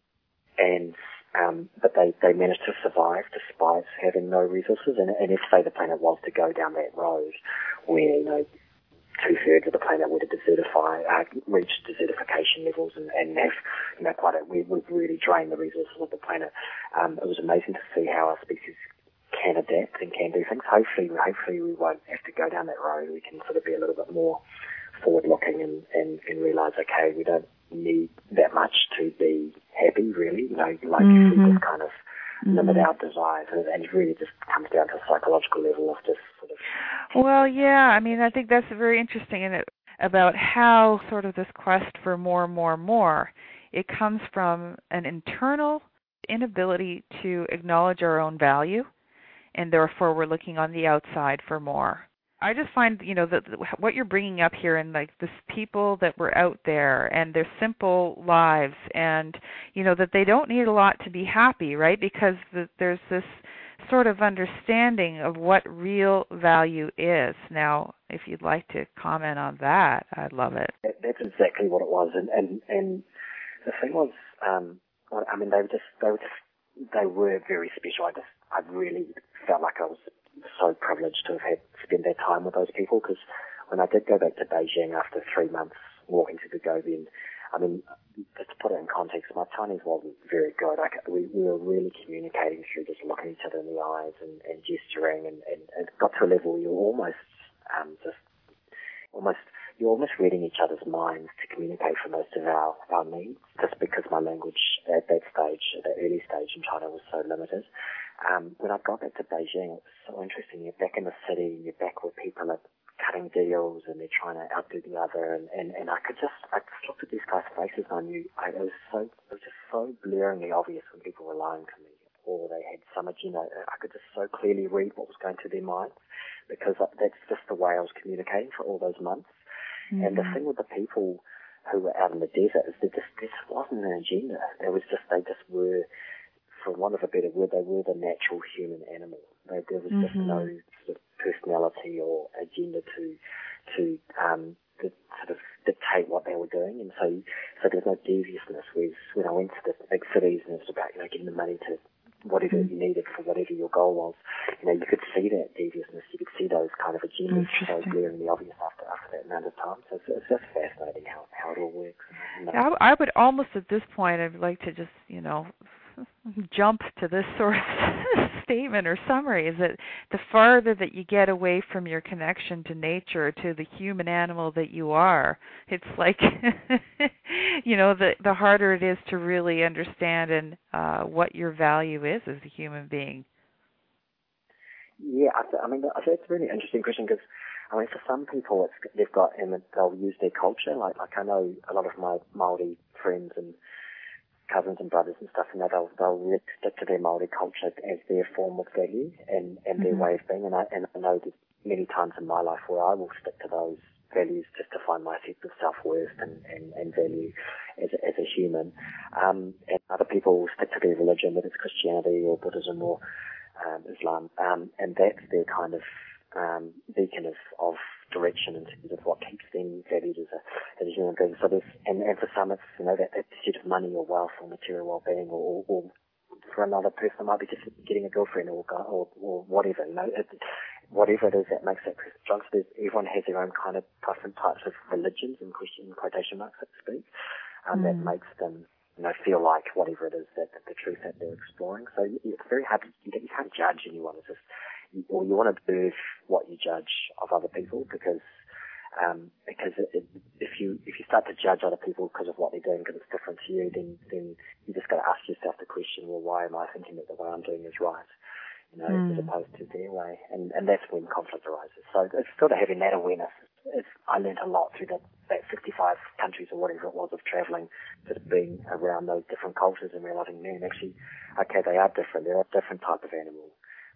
and, um, but they, they managed to survive despite having no resources. And, and if, say, the planet was to go down that road where, you know, two thirds of the planet were to desertify, uh, reach desertification levels and, and have, you know, quite a, we, we've really drained the resources of the planet. Um, it was amazing to see how our species can adapt and can do things. Hopefully, hopefully we won't have to go down that road. We can sort of be a little bit more forward looking and, and, and realize, okay, we don't need that much to be happy, really. You know, like mm-hmm. if we just kind of mm-hmm. limit our desires and, and it really just comes down to a psychological level of just sort of well, yeah, I mean, I think that's very interesting in it about how sort of this quest for more, more, more. It comes from an internal inability to acknowledge our own value, and therefore we're looking on the outside for more. I just find, you know, that what you're bringing up here, and like this people that were out there, and their simple lives, and you know that they don't need a lot to be happy, right? Because the, there's this sort of understanding of what real value is. Now, if you'd like to comment on that, I'd love it. That's exactly what it was, and and and the thing was, um, I mean, they were just they were just they were very special. I just I really felt like I was so privileged to have had spend that time with those people because when I did go back to Beijing after three months walking to the Gobian, I mean, just to put it in context, my Chinese wasn't very good. I, we, we were really communicating through just looking each other in the eyes and, and gesturing, and, and it got to a level you were almost um, just almost you're almost reading each other's minds to communicate for most of our, our needs, just because my language at that stage, at that early stage in China was so limited. Um, when I got back to Beijing, it was so interesting. You're back in the city, and you're back where people are cutting deals and they're trying to outdo the other and, and, and I could just I just looked at these guys' faces and I knew I, it was so it was just so blaringly obvious when people were lying to me or they had some agenda. I could just so clearly read what was going through their minds because that's just the way I was communicating for all those months. Mm-hmm. And the thing with the people who were out in the desert is that this this wasn't an agenda. It was just they just were for want of a better word, they were the natural human animal. They, there was mm-hmm. just no sort of personality or agenda to to um, to sort of dictate what they were doing, and so so there was no deviousness. Whereas when I went to the big cities and it was about you know getting the money to whatever mm-hmm. you needed for whatever your goal was, you know you could see that deviousness. You could see those kind of agendas so glaringly obvious after after that amount of time. So it's, it's just fascinating how how it all works. Yeah, I would almost at this point I'd like to just you know [laughs] jump to this sort of [laughs] statement or summary is that the farther that you get away from your connection to nature to the human animal that you are it's like [laughs] you know the the harder it is to really understand and uh what your value is as a human being yeah i, th- I mean i think it's a really interesting question because I mean, for some people, it's, they've got, and they'll use their culture. Like, like I know a lot of my Maori friends and cousins and brothers and stuff, and they'll they'll really stick to their Maori culture as their form of value and and mm-hmm. their way of being. And I and I know that many times in my life where I will stick to those values just to find my sense of self worth and, and, and value as a, as a human. Um, and other people will stick to their religion, whether it's Christianity or Buddhism or um, Islam, um, and that's their kind of um, beacon of, of direction in terms of what keeps them valued as a, as a human being. So there's, and, and for some it's, you know, that, that pursuit of money or wealth or material well-being or, or, or for another person it might be just getting a girlfriend or, or, or whatever, you know, it, whatever it is that makes that person strong. So everyone has their own kind of different types of religions in question, quotation marks, so to speak, um, mm. that makes them you know, feel like whatever it is that, that the truth that they're exploring. So it's very hard to, you can't judge anyone. It's just, or you want to birth what you judge of other people because um, because it, it, if you if you start to judge other people because of what they're doing because it's different to you, then then you just got to ask yourself the question, well, why am I thinking that the way I'm doing is right? you know, mm. as hmm. opposed to their way. And, and that's when conflict arises. So it's sort of having that awareness. It's, I learned a lot through that, that 55 countries or whatever it was of travelling, sort of being around those different cultures and realizing, man, actually, okay, they are different. They're a different type of animal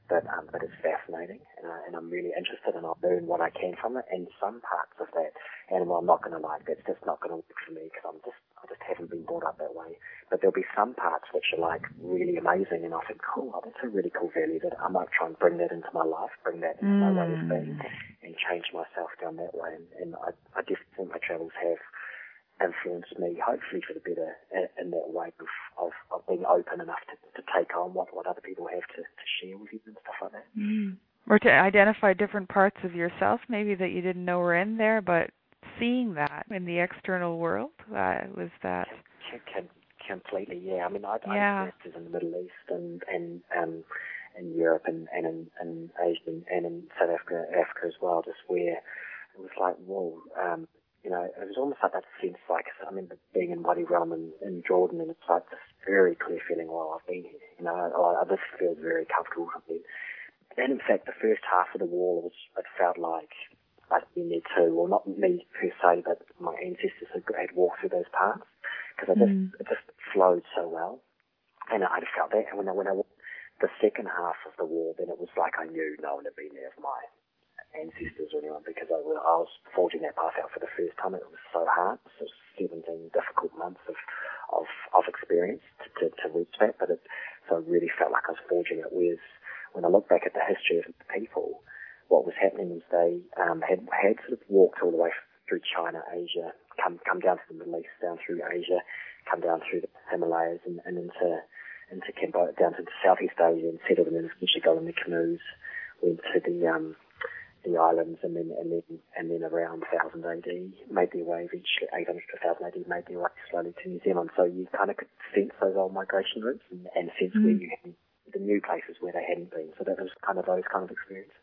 but um, but it's fascinating, and, I, and I'm really interested, and I'll learn what I can from it. And some parts of that animal I'm not going to like. That's just not going to work for me because I'm just I just haven't been brought up that way. But there'll be some parts which are like really amazing, and I think, cool, oh, that's a really cool value that I might try and bring that into my life, bring that into mm. my way of being, mm. and change myself down that way. And, and I, I definitely think my travels have influenced me, hopefully for the better, in, that way of, of, of being open enough to, to take on what, what other people have to, to share with you and stuff like that. Mm. Or to identify different parts of yourself, maybe that you didn't know were in there, but seeing that in the external world uh, was that. Can, can, completely, yeah. I mean, I, yeah. I in the Middle East and and um, in Europe and and in, in Asia and, and in South Africa, Africa as well, just where it was like, whoa, um, you know, it was almost like that sense, like, I remember being in Wadi Rum in, in Jordan, and it's like this very clear feeling, well, I've been here, you know, I, this feels very comfortable for me. And in fact, the first half of the wall was, it felt like I'd been there too, well, not me per se, but my ancestors had, had walked through those parts, because it just, mm. it just flowed so well. And I felt that, and when I, when I, the second half of the wall, then it was like I knew no one had been there of my ancestors or anyone because I, I was forging that path out for the first time. It was so hard. So 17 difficult months of, of, of experience to, to, to reach that. But it, so I really felt like I was forging it. Whereas when I look back at the history of the people, what was happening was they um, had, had sort of walked all the way through China, Asia, come, come down to the Middle East, down through Asia, come down through the Himalayas and, and into, into Cambodia, down to Southeast Asia and settled eventually got in the canoes, went to the, um, the islands and then and then and then around 1000 AD made their way eventually 800 to 1000 AD made their way slowly to New Zealand. So you kind of could sense those old migration routes and, and sense mm. where you had the new places where they hadn't been. So that was kind of those kind of experiences.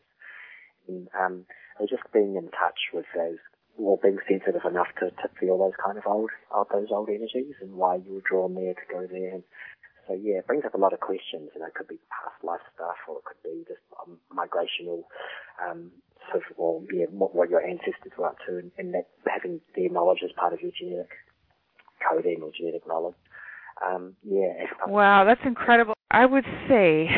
And um, just being in touch with those or being sensitive enough to, to feel those kind of old, those old energies and why you were drawn there to go there. And so yeah, it brings up a lot of questions. You know, it could be past life stuff, or it could be just um, migrational um, sort of well, yeah, what, what your ancestors were up to, and, and that having their knowledge as part of your genetic coding or genetic knowledge. Um, yeah. Wow, that's incredible. I would say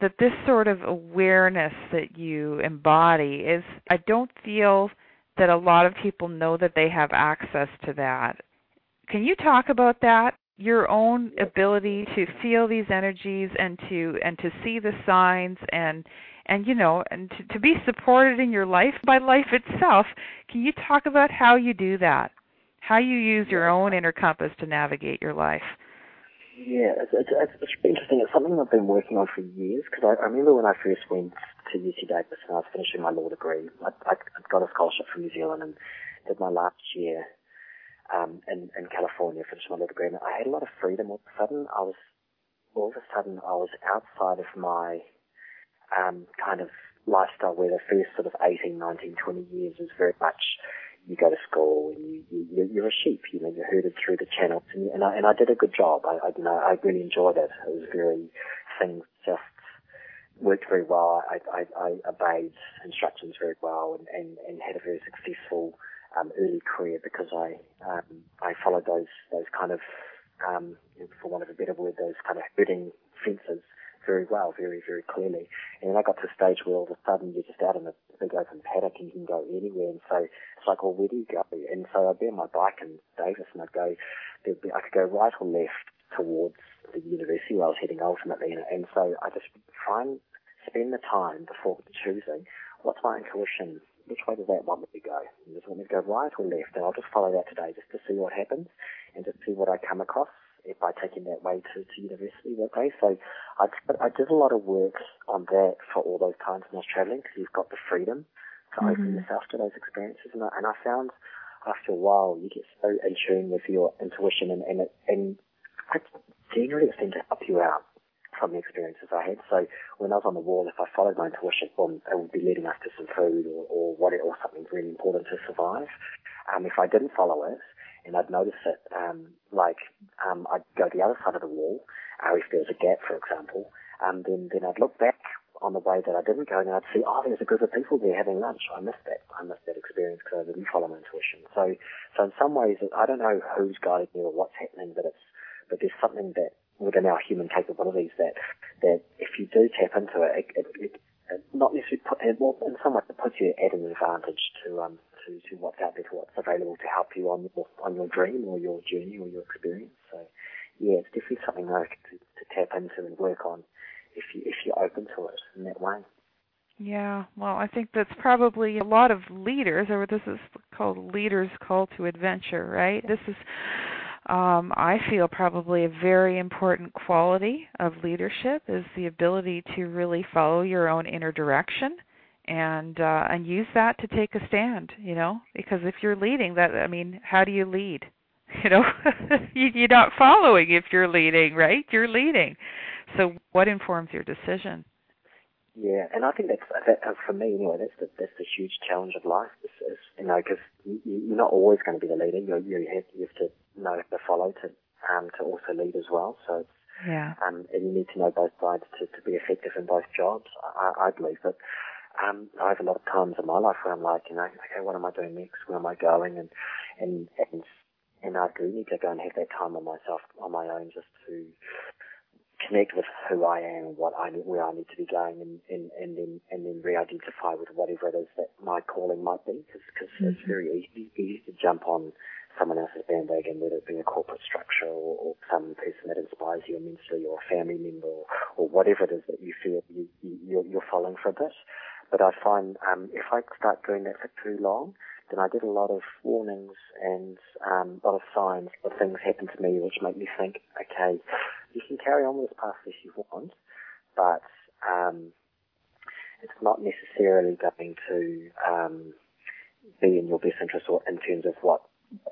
that this sort of awareness that you embody is, I don't feel that a lot of people know that they have access to that. Can you talk about that? Your own ability to feel these energies and to and to see the signs and and you know and to, to be supported in your life by life itself can you talk about how you do that? How you use your own inner compass to navigate your life? Yeah it's, it's, it's interesting. It's something i've been working on for years because I, I remember when i first went to UC Davis and I was finishing my law degree I, I got a scholarship from New Zealand and did my last year um, in, in California, finished my law degree, I had a lot of freedom all of a sudden. I was, all of a sudden, I was outside of my um, kind of lifestyle where the first sort of 18, 19, 20 years was very much you go to school and you, you you're a sheep, you know, you're herded through the channels, and, and I and I did a good job. I, I you know I really enjoyed it. It was very things just worked very well. I I, I obeyed instructions very well and, and, and had a very successful um, early career because I um, I followed those those kind of um, for want of a better word those kind of herding fences very well, very, very clearly. And then I got to a stage where all of a sudden you're just out in a big open paddock and you can go anywhere. And so it's like, well, where do you go? And so I'd be on my bike in Davis and I'd go, be, I could go right or left towards the university where I was heading ultimately. And, and so I just try and spend the time before choosing what's my intuition which way does that want me to go? Does it want me to go right or left? And I'll just follow that today just to see what happens and just see what I come across by taking that way to, to university that day. So I, I did a lot of work on that for all those times when I was traveling because you've got the freedom to mm-hmm. open yourself to those experiences. And I, and I found after a while you get so in tune with your intuition and, and, it, and it generally it seemed to help you out from the experiences I had. So when I was on the wall, if I followed my intuition, boom, it would be leading us to some food or, or what or something really important to survive. Um, if I didn't follow it, and I'd notice it, um, like um, I'd go to the other side of the wall, uh, if there was a gap, for example, um, then then I'd look back on the way that I didn't go, and I'd see, oh, there's a group of people there having lunch. I missed that. I missed that experience because I didn't follow my intuition. So, so in some ways, I don't know who's guiding me or what's happening, but it's, but there's something that within our human capabilities that, that if you do tap into it, it, it, it not necessarily put, it, well, in some ways it puts you at an advantage to, um, to, to what's out there, to what's available to help you on your, on your dream or your journey or your experience. So, yeah, it's definitely something I to, to tap into and work on if you if you're open to it in that way. Yeah, well, I think that's probably a lot of leaders, or this is called leaders' call to adventure, right? This is, um, I feel, probably a very important quality of leadership is the ability to really follow your own inner direction and uh, and use that to take a stand. You know, because if you're leading, that I mean, how do you lead? [laughs] You know, [laughs] you, you're not following if you're leading, right? You're leading. So, what informs your decision? Yeah, and I think that's that, uh, for me anyway. That's the that's the huge challenge of life. Is, is you know because you, you're not always going to be the leader. You you have you have to know to follow to um to also lead as well. So it's yeah. Um, and you need to know both sides to, to be effective in both jobs. I, I believe that. Um, I have a lot of times in my life where I'm like, you know, okay, what am I doing next? Where am I going? And and and and I do need to go and have that time on myself on my own just to connect with who I am, what I need, where I need to be going, and, and, and then and then re-identify with whatever it is that my calling might be, because mm-hmm. it's very easy, easy to jump on someone else's bandwagon, whether it be a corporate structure or, or some person that inspires you immensely, or a family member, or, or whatever it is that you feel you, you, you're, you're following for a bit. But I find um, if I start doing that for too long, then I get a lot of warnings and um, a lot of signs that things happen to me which make me think, okay, you can carry on with this path if you want, but um, it's not necessarily going to um, be in your best interest or in terms of what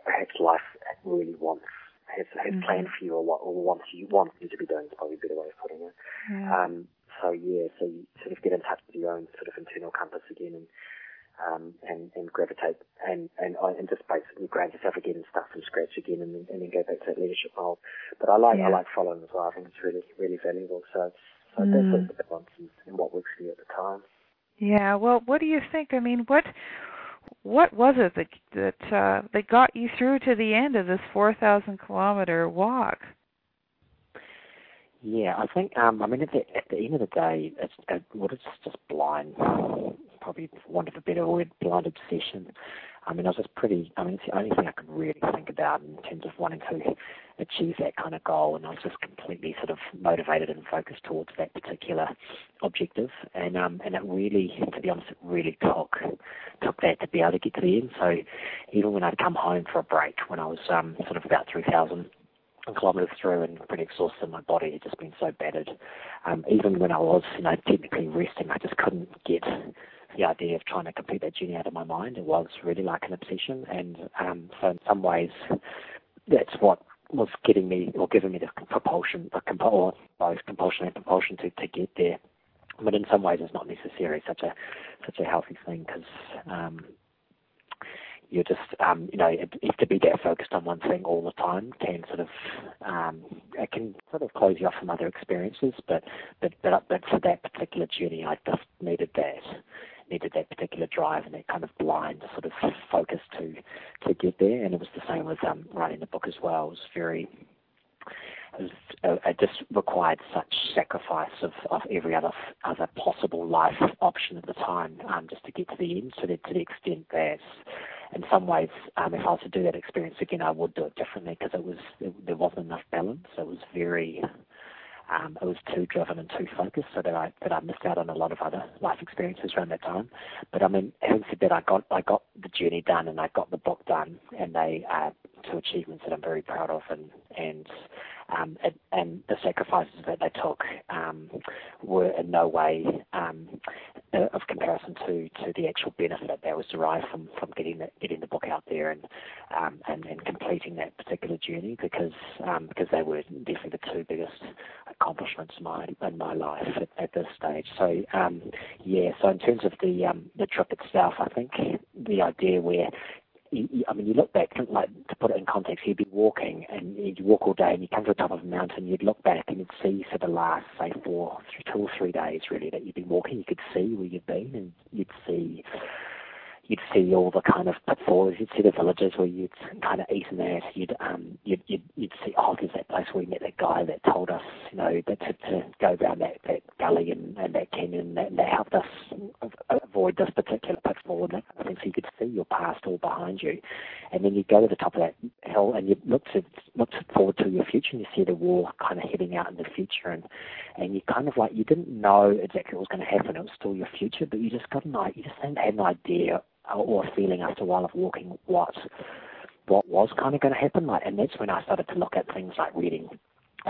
perhaps life really wants has, has mm-hmm. planned for you or what or wants you wants you to be doing is probably a better way of putting it. Um, so yeah, so you sort of get in touch with your own sort of internal compass again and um, and, and gravitate and, and, and just basically ground yourself again and start from scratch again and then, and then go back to that leadership role. But I like, yeah. I like following as well. I think it's really, really valuable. So, so mm. that's the balance and, and what works for you at the time. Yeah. Well, what do you think? I mean, what, what was it that, that, uh, that got you through to the end of this 4,000 kilometer walk? Yeah, I think um, I mean at the at the end of the day, it's it, well, it's just blind probably want of a better word, blind obsession. I mean, I was just pretty, I mean, it's the only thing I could really think about in terms of wanting to achieve that kind of goal. And I was just completely sort of motivated and focused towards that particular objective. And, um, and it really, to be honest, it really took, took that to be able to get to the end. So even when I'd come home for a break, when I was, um, sort of about 3,000 kilometres through and pretty exhausted. My body had just been so battered. Um, even when I was, you know, technically resting, I just couldn't get the idea of trying to complete that journey out of my mind. It was really like an obsession, and um, so in some ways, that's what was getting me or giving me the propulsion, the compul- both compulsion and propulsion to, to get there. But in some ways, it's not necessarily such a such a healthy thing because um, you're just um, you know it, to be that focused on one thing all the time can sort of um, it can sort of close you off from other experiences. But but but but for that particular journey, I just needed that needed that particular drive and that kind of blind sort of focus to to get there. And it was the same with um, writing the book as well. It was very it, uh, just required such sacrifice of, of every other other possible life option at the time, um, just to get to the end. So that to the extent that, in some ways, um, if I was to do that experience again, I would do it differently because it was it, there wasn't enough balance. It was very um, I was too driven and too focused, so that I that I missed out on a lot of other life experiences around that time. But I mean, having said that, I got I got the journey done and I got the book done, and they are two achievements that I'm very proud of, and and um, and, and the sacrifices that they took um, were in no way um, uh, of comparison to, to the actual benefit that was derived from, from getting the, getting the book out there and, um, and and completing that particular journey because um, because they were definitely the two biggest accomplishments in my life at, this stage. So um, yeah, so in terms of the um, the trip itself, I think the idea where I mean, you look back, like to put it in context, you'd be walking and you'd walk all day, and you come to the top of a mountain, you'd look back and you'd see for the last say four, three, two or three days really that you've been walking, you could see where you've been, and you'd see you'd see all the kind of pitfalls. You'd see the villages where you'd kind of eat there. You'd um you'd you'd, you'd see oh there's that place where we met that guy that told us you know that to, to go around that that gully and, and that canyon that, that helped us avoid this particular pitfall and that kind of thing. So you could see your past all behind you, and then you go to the top of that hill and you look to look forward to your future and you see the wall kind of heading out in the future and and you kind of like you didn't know exactly what was going to happen. It was still your future, but you just got an idea. you just had an idea Uh, or feeling after a while of walking what what was kind of going to happen. Like, and that's when I started to look at things like reading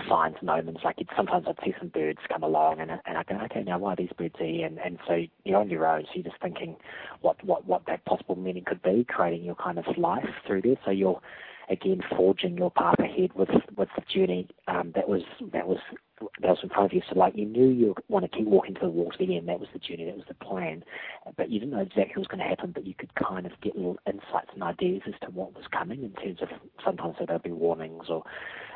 signs and omens. Like it, sometimes I'd see some birds come along, and and I go, okay, now why are these birds here? And and so you're on your own, so you're just thinking what what what that possible meaning could be, creating your kind of life through this. So you're again forging your path ahead with with the journey um, that was that was that was in front of you. So like you knew you want to keep walking to the wall to the end. That was the journey. That was the plan. But you didn't know exactly what was going to happen. But you could kind of get little insights and ideas as to what was coming in terms of sometimes there'd be warnings or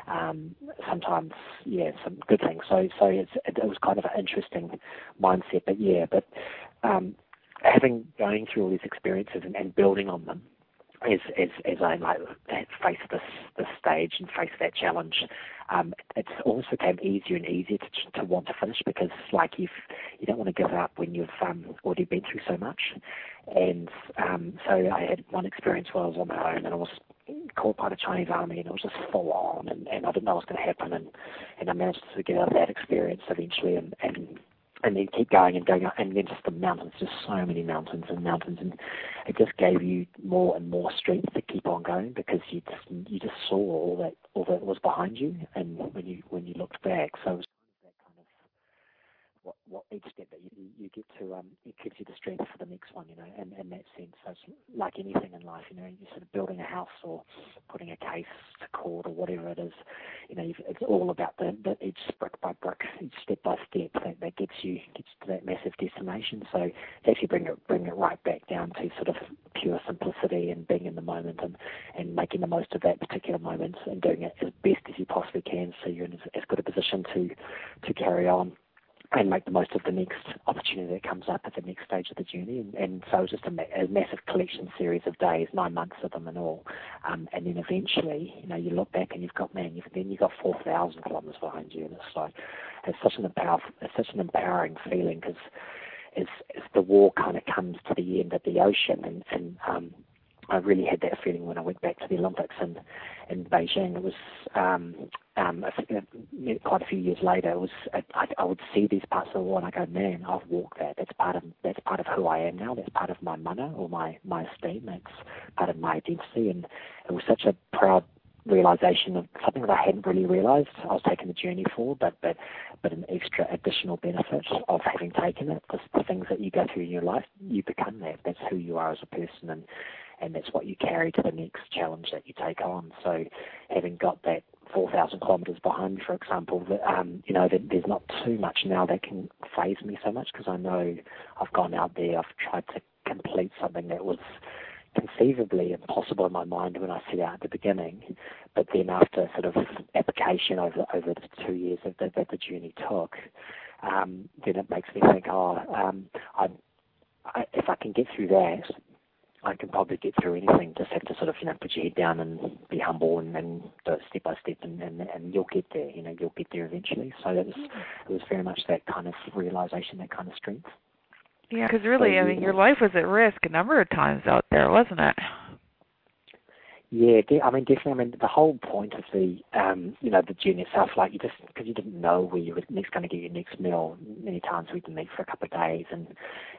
um, sometimes yeah some good things. So so it's, it, it was kind of an interesting mindset. But yeah, but um, having going through all these experiences and, and building on them as as as I like face this this stage and face that challenge, um, it's also became easier and easier to to want to finish because like if you don't want to give up when you've um, already been through so much, and um, so I had one experience where I was on my own and I was called by the Chinese army and it was just full on and, and I didn't know what was going to happen and and I managed to get out of that experience eventually and and and then keep going and going and then just the mountains, just so many mountains and mountains, and it just gave you more and more strength to keep on going because you just you just saw all that all that was behind you, and when you when you looked back, so it was what, each step that you, you get to, um, it gives you the strength for the next one, you know, and in that sense, so it's like anything in life, you know, you're sort of building a house or putting a case to court or whatever it is, you know, it's all about the, the each brick by brick, each step by step that, that gets you, gets to that massive destination. So to actually bring it, bring it right back down to sort of pure simplicity and being in the moment and, and making the most of that particular moment and doing it as best as you possibly can so you're in as, as good a position to, to carry on and make the most of the next opportunity that comes up at the next stage of the journey. And, and so just a, ma- a, massive collection series of days, nine months of them and all. Um, and then eventually, you know, you look back and you've got, man, you've, then you've got 4,000 kilometres behind you. And it's like, it's such an, empower, it's such an empowering feeling because as, as the war kind of comes to the end of the ocean and, and um, I really had that feeling when I went back to the Olympics in in Beijing. It was um, um, a, quite a few years later. It was I, I would see these parts of the world and I go, man, I've walked that. That's part of that's part of who I am now. That's part of my mana or my my esteem. That's part of my identity. And it was such a proud realization of something that I hadn't really realized I was taking the journey for, but but but an extra additional benefit of having taken it. Because the things that you go through in your life, you become that. That's who you are as a person, and and that's what you carry to the next challenge that you take on. So, having got that 4,000 kilometres behind me, for example, um, you know, there's not too much now that can phase me so much because I know I've gone out there, I've tried to complete something that was conceivably impossible in my mind when I set out at the beginning, but then after sort of application over over the two years that, that, that the journey took, um, then it makes me think, oh, um, I, if I can get through that, I can probably get through anything. Just have to sort of, you know, put your head down and be humble and, and do it step by step, and, and and you'll get there. You know, you'll get there eventually. So that was mm. it was very much that kind of realization, that kind of strength. Yeah, because really, so, I mean, your life was at risk a number of times out there, wasn't it? Yeah, I mean, definitely. I mean, the whole point of the, um, you know, the journey itself, like you just because you didn't know where you were next going to get your next meal. Many times we didn't eat for a couple of days, and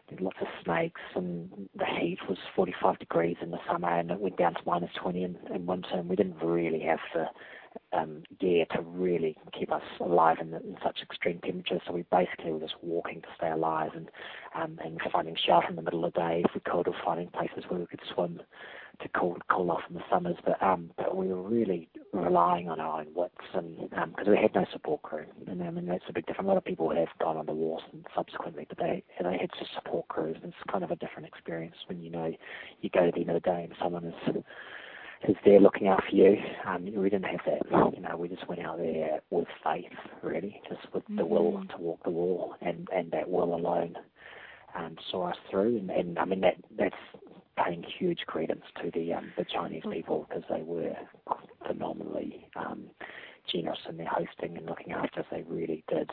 there's lots of snakes, and the heat was 45 degrees in the summer, and it went down to minus 20 in, in winter, and we didn't really have the um, gear to really keep us alive in, the, in such extreme temperatures. So we basically were just walking to stay alive and um, and finding shelter in the middle of the day if we could, or finding places where we could swim to cool cool off in the summers. But um, but we were really relying on our own wits, and because um, we had no support crew, and I mean that's a big difference. A lot of people have gone on the wars and subsequently, but they they had just support crews, it's kind of a different experience when you know you go to the end of the day and someone is is there looking out for you. Um, we didn't have that. You know, we just went out there with faith, really, just with mm-hmm. the will mm-hmm. to walk the wall, and and that will alone um, saw us through. And, and I mean that that's paying huge credence to the um, the Chinese people because they were phenomenally um, generous in their hosting and looking after us. They really did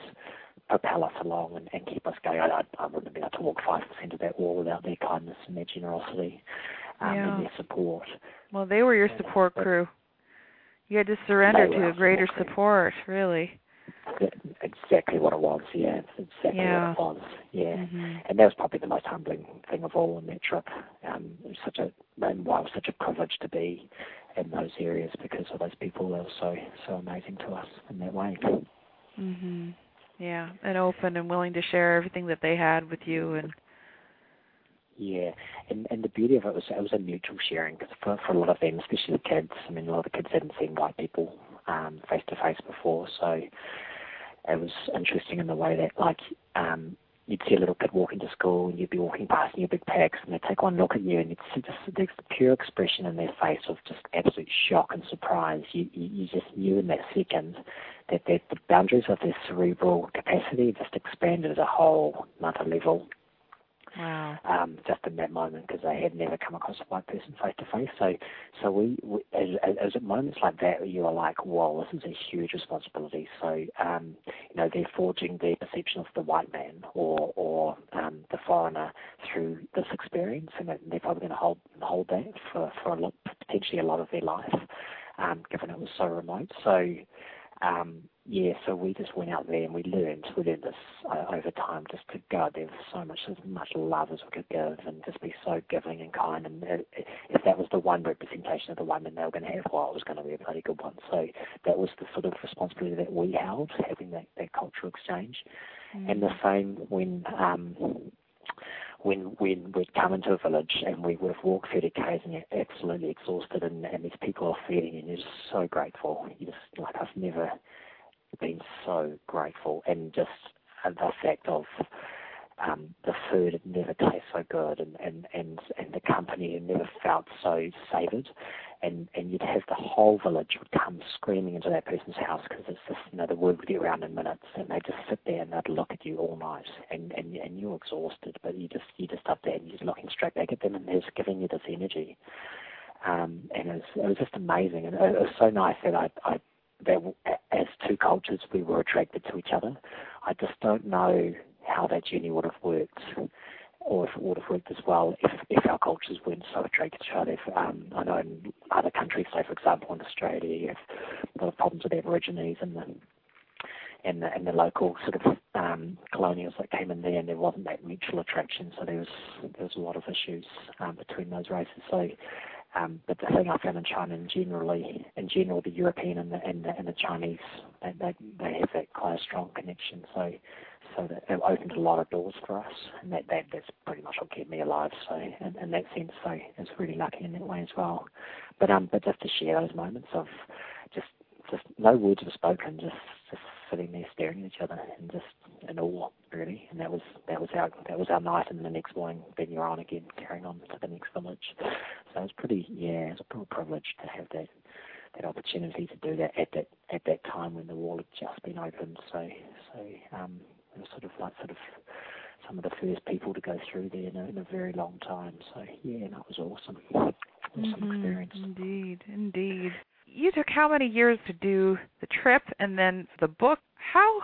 propel us along and, and keep us going. I, I wouldn't have been able to walk five percent of that wall without their kindness and their generosity um, yeah. and their support. Well, they were your support crew. You had to surrender to a greater support, really exactly what it was. Yeah, exactly yeah. what it was. Yeah, mm-hmm. and that was probably the most humbling thing of all on that trip. Um, it was such a and why it was such a privilege to be in those areas because of those people. They were so so amazing to us in that way. Mhm. Yeah, and open and willing to share everything that they had with you and. Yeah, and and the beauty of it was it was a mutual sharing because for for a lot of them, especially the kids, I mean, a lot of the kids hadn't seen white people face to face before, so it was interesting in the way that like um you'd see a little kid walking to school and you'd be walking past in your big packs and they'd take one look at you and you'd see just the pure expression in their face of just absolute shock and surprise. You, you, you just knew in that second that, that the boundaries of their cerebral capacity just expanded at a whole another level Wow. Um, just in that moment because they had never come across a white person face to face. So, so we, we as, as, at moments like that, you are like, "Whoa, this is a huge responsibility." So, um, you know, they're forging their perception of the white man or or um, the foreigner through this experience, and they're probably going to hold hold that for for a lot, potentially a lot of their life, um, given it was so remote. So um, yeah, so we just went out there and we learned, we learned this uh, over time just to go out there with so much, as much love as we could give and just be so giving and kind. And if that was the one representation of the women they were going to have, well, it was going to be a bloody good one. So that was the sort of responsibility that we held, having that, that cultural exchange. Mm. And the same when, um, when when we'd come into a village and we would have walked 30 k's and you're absolutely exhausted and, and these people are feeding and you're just so grateful. You just like I've never been so grateful and just the fact of um, the food had never tasted so good and, and, and, and the company had never felt so savoured. And and you'd have the whole village would come screaming into that person's house because it's just you know the word would get around in minutes and they'd just sit there and they'd look at you all night and and and you're exhausted but you just you just up there and you're looking straight back at them and they're just giving you this energy. Um and it was it was just amazing and it was so nice that I I as two cultures we were attracted to each other I just don't know how that journey would have worked or if it would have worked as well if, if our cultures weren't so attracted to each other. If, um, I know in other countries, say for example in Australia, you have a lot of problems with Aborigines and the and the, and the local sort of um, colonials that came in there, and there wasn't that mutual attraction, so there was there was a lot of issues um, between those races. So, um, but the thing I found in China, and generally, in general, the European and the Chinese, they, they have that quite a strong connection. So, so that it opened a lot of doors for us, and that, that that's pretty much what kept me alive. So in, in that sense, so it's really lucky in that way as well. But um, but just to share those moments of just just no words were spoken, just just sitting there staring at each other and just in awe really. And that was that was our that was our night, and the next morning then you're on again, carrying on to the next village. So it was pretty yeah, it was a real privilege to have that that opportunity to do that at that at that time when the wall had just been opened. So so um, we were sort of like sort of some of the first people to go through there in a, in a very long time. So yeah, that was awesome. Awesome mm-hmm. experience. Indeed, indeed. You took how many years to do the trip and then the book? How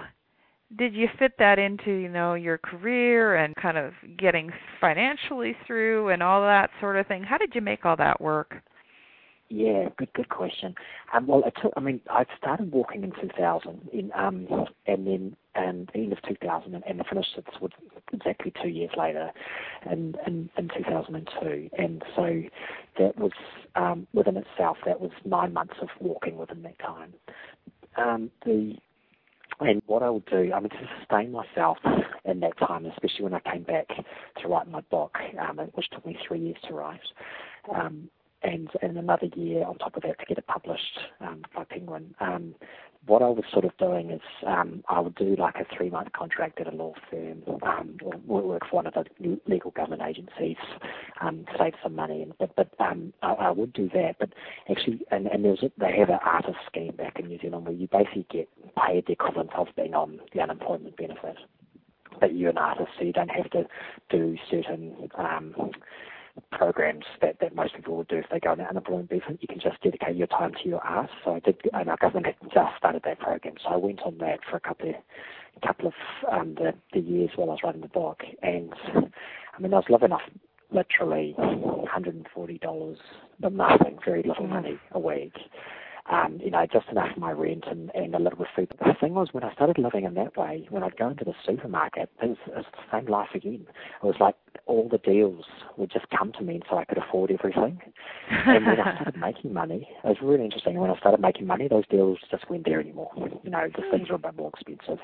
did you fit that into you know your career and kind of getting financially through and all that sort of thing? How did you make all that work? Yeah, good good question. Um, well, it took, I mean, I started walking in 2000, in, um, and then and the end of 2000, and, and finished it with exactly two years later, and in, in 2002. And so, that was um, within itself that was nine months of walking within that time. Um, the and what I would do, I mean, to sustain myself in that time, especially when I came back to write my book, um, which took me three years to write, um, and, and another year on top of that to get it published um, by Penguin. Um, what I was sort of doing is um, I would do like a three month contract at a law firm um, or work for one of the legal government agencies, um, save some money. And, but but um, I, I would do that. But actually, and, and there's a, they have an artist scheme back in New Zealand where you basically get paid the equivalent of being on the unemployment benefit. But you're an artist, so you don't have to do certain um, programs that, that most people would do if they go on the unemployment benefit. You can just dedicate your time to your art. So I did, and our government had just started that program, so I went on that for a couple of couple of um, the, the years while I was writing the book, and I mean I was living off literally $140, but nothing, very little money a week um, you know, just enough for my rent and, and a little bit of food. But the thing was, when I started living in that way, when I'd go into the supermarket, it was, it was the same life again. It was like all the deals would just come to me, and so I could afford everything. and when I started [laughs] making money, it was really interesting. When I started making money, those deals just weren't there anymore. You know, the things were a bit more expensive,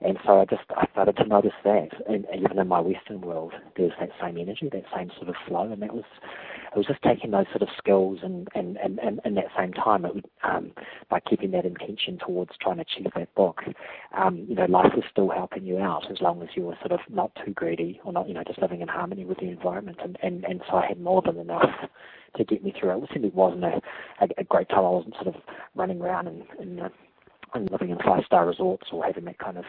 and so I just I started to notice that. And even in my Western world, there's that same energy, that same sort of flow, and that was it was just taking those sort of skills and and and, and in that same time, it would um, by keeping that intention towards trying to achieve that book, um, you know, life was still helping you out as long as you were sort of not too greedy or not, you know, just living in harmony with the environment. And, and, and so I had more than enough to get me through it. It wasn't a, a, a great time. I wasn't sort of running around and, and uh, living in five star resorts or having that kind of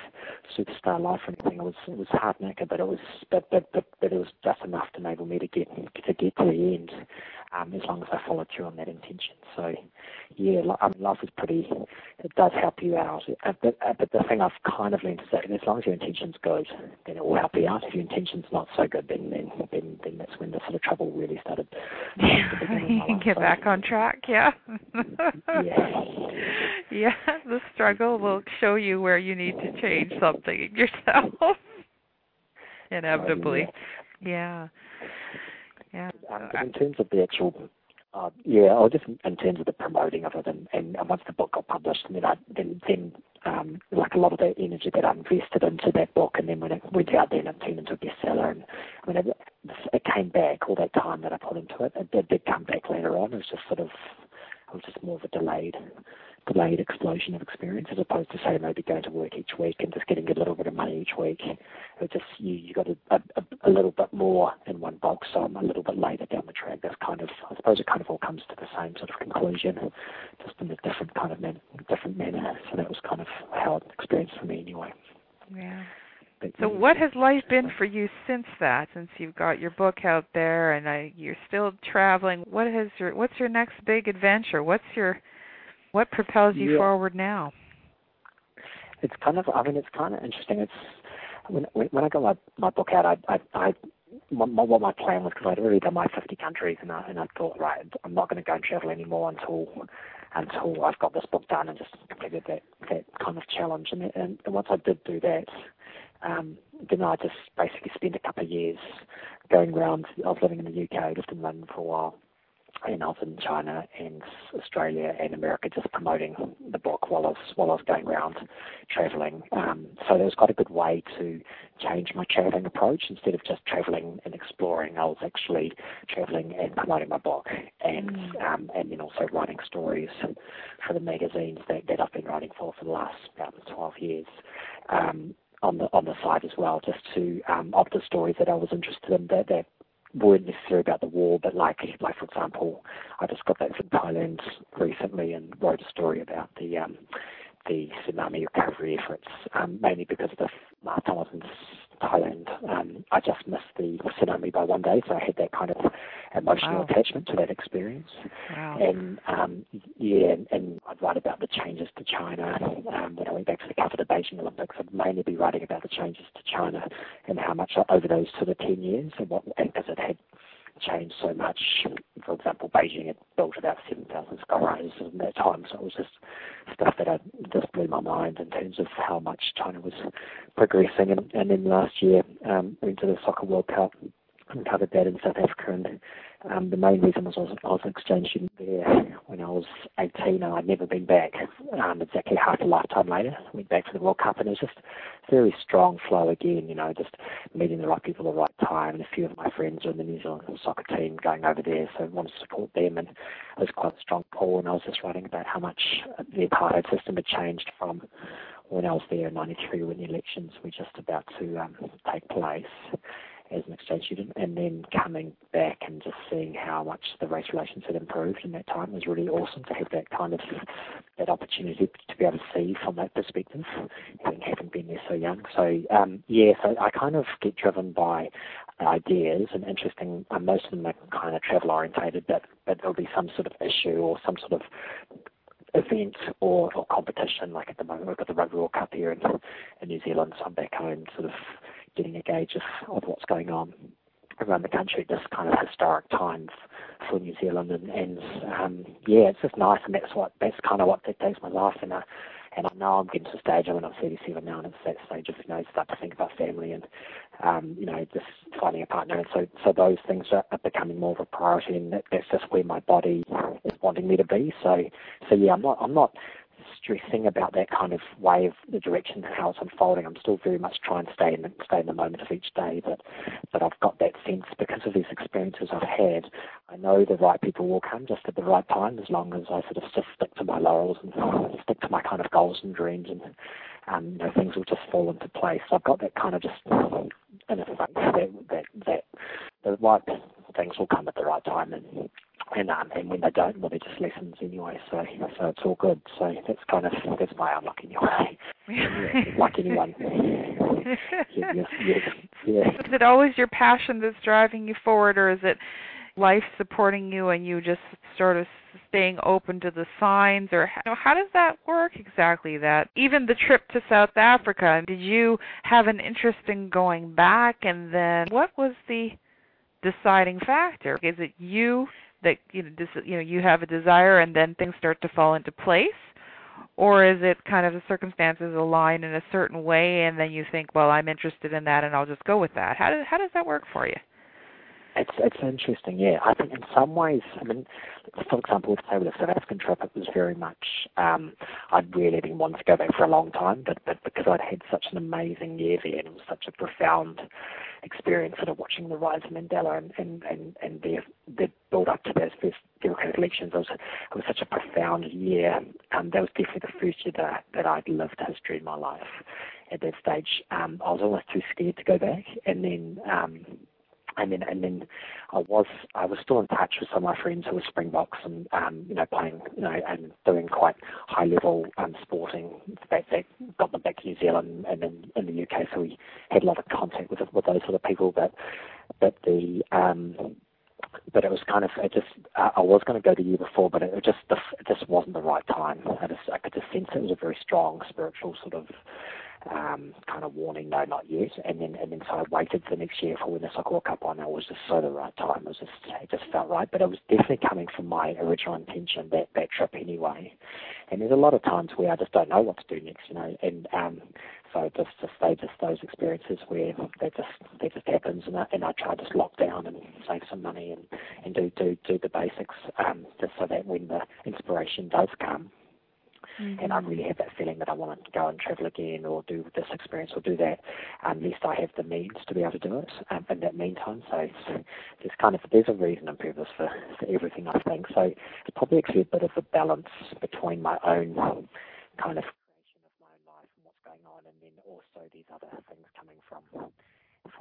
superstar life or anything. It was it was hard knacker, but it was but but but, but it was just enough to enable me to get to get to the end um, as long as I followed through on that intention. So, yeah, I mean, life is pretty, it does help you out. Uh, but, uh, but the thing I've kind of learned is that as long as your intention's good, then it will help you out. If your intention's not so good, then then then, then that's when the sort of trouble really started. [laughs] you can get so, back on track, yeah. yeah. [laughs] Yeah, [laughs] the struggle will show you where you need to change something yourself. [laughs] Inevitably. Uh, yeah. yeah. Um, in terms of the actual, uh, yeah, or just in terms of the promoting of it, and, and once the book got published, and then I, then then um, like a lot of the energy that I invested into that book, and then when it went out there and it turned into a bestseller, and I mean it, it came back all that time that I put into it. It did, did come back later on. It was just sort of, it was just more of a delayed delayed explosion of experience as opposed to say maybe going to work each week and just getting a little bit of money each week. It just you you got a, a, a little bit more in one box, so I'm a little bit later down the track. That's kind of I suppose it kind of all comes to the same sort of conclusion, just in a different kind of man, different manner. So that was kind of how it experienced for me anyway. Yeah. so what has life been for you since that? Since you've got your book out there and I, you're still traveling, what has your what's your next big adventure? What's your what propels you yeah. forward now? It's kind of, I mean, it's kind of interesting. It's when when I got my my book out, I I, I my, what my plan was because I'd already done my 50 countries, and I and I thought, right, I'm not going to go and travel anymore until until I've got this book done and just completed that that kind of challenge. And and, and once I did do that, um, then I just basically spent a couple of years going around. I was living in the UK, lived in London for a while, and I was in China and Australia and America just promoting the book while I was while I was going around traveling. Um, so there was quite a good way to change my traveling approach. Instead of just traveling and exploring, I was actually traveling and promoting my book, and mm. um, and then also writing stories for the magazines that, that I've been writing for for the last about 12 years. Um, on the on the side as well, just to um, of the stories that I was interested in that, that weren't necessarily about the war, but like, like for example, I just got back from Thailand recently and wrote a story about the um, the tsunami recovery efforts, um, mainly because of the last time I was in Thailand, um, I just missed the tsunami by one day, so I had that kind of emotional wow. attachment to that experience. Wow. And um, yeah, and, and, I'd write about the changes to China. Um, when I went back to the cover of the Beijing Olympics, I'd mainly be writing about the changes to China and how much over those sort of ten years, and what as it had changed so much. For example, Beijing had built about 7,000 skyrises in that time, so it was just stuff that I, just blew my mind in terms of how much China was progressing. And, and then last year, um, went to the Soccer World Cup and covered that in South Africa. And um, the main reason was I was, I an exchange there when I was 18 and I'd never been back. Um, exactly half a lifetime later, went back to the World Cup and it was just very strong flow again, you know, just meeting the right people at the right time. And a few of my friends were in the New Zealand soccer team going over there, so I wanted to support them. And it was quite a strong pull. And I was just writing about how much the apartheid system had changed from when I was there in 93 when the elections were just about to um, take place as an exchange student, and then coming back and just seeing how much the race relations had improved in that time was really awesome to have that kind of that opportunity to be able to see from that perspective, having having been there so young. So um, yeah, so I kind of get driven by ideas and interesting. Uh, most of them are kind of travel orientated, but but there'll be some sort of issue or some sort of event or, or competition. Like at the moment, we've got the Rugby World Cup here in, in New Zealand, so I'm back home, sort of getting a gauge of, what's going on around the country, at this kind of historic times for New Zealand, and, and um, yeah, it's just nice, and that's what that's kind of what dictates my life, and uh, and I know I'm getting to a stage. I mean, I'm 37 now, and it's that stage of you know start to think about family and um, you know just finding a partner, and so so those things are, are becoming more of a priority, and that, that's just where my body is wanting me to be. So so yeah, I'm not I'm not stressing about that kind of way of the direction and how it's unfolding. I'm still very much trying to stay in the, stay in the moment of each day, but but I've got that sense because of these experiences I've had. I know the right people will come just at the right time, as long as I sort of just stick to my laurels and [laughs] stick to my kind of goals and dreams, and um, you know things will just fall into place. So I've got that kind of just in a faith that that that the right things will come at the right time and and um, and when they don't, well, they're just lessons anyway. So so it's all good. So that's kind of that's my outlook anyway. [laughs] yeah, [laughs] like anyone. yes, yes, yes. Is it always your passion that's driving you forward, or is it life supporting you and you just sort of staying open to the signs or how, how does that work exactly that even the trip to South Africa did you have an interest in going back and then what was the deciding factor is it you that you know, dis, you know you have a desire and then things start to fall into place? Or is it kind of the circumstances align in a certain way and then you think well i'm interested in that and i'll just go with that. How does how does that work for you it's it's interesting yeah i think in some ways i mean for example with say with the south african trip it was very much um i'd really been wanting to go back for a long time but but because i'd had such an amazing year there and it was such a profound experience sort of watching the rise of Mandela and, and, and, and the, the build up to those first democratic elections. It was, it was such a profound year. Um, that was definitely the first year that, that I'd lived history in my life. At that stage, um, I was almost too scared to go back. And then um, and then and then I was I was still in touch with some of my friends who were Springboks and um, you know playing you know and doing quite high level um, sporting. That, that got them back to New Zealand and then in the UK, so we had a lot of contact with with those sort of people. But but the um, but it was kind of it just uh, I was going to go the year before, but it, it just it just wasn't the right time. I just I could just sense it was a very strong spiritual sort of um, kind of warning, no, not yet. And then and then so I waited for next year for when the Soccer World Cup on. It was just so the right time. It was just it just felt right. But it was definitely coming from my original intention that that trip anyway. And there's a lot of times where I just don't know what to do next, you know. And um, so just just they just those experiences where that just that just happens, and I, and I try to just lock down and save some money and and do do do the basics um, just so that when the inspiration does come mm-hmm. and I really have that feeling that I want to go and travel again or do this experience or do that, um, least I have the means to be able to do it um, in that meantime. So there's kind of there's a reason and purpose for, for everything I think. So it's probably actually a bit of a balance between my own kind of creation of my own life and what's going on, and then also these other things coming from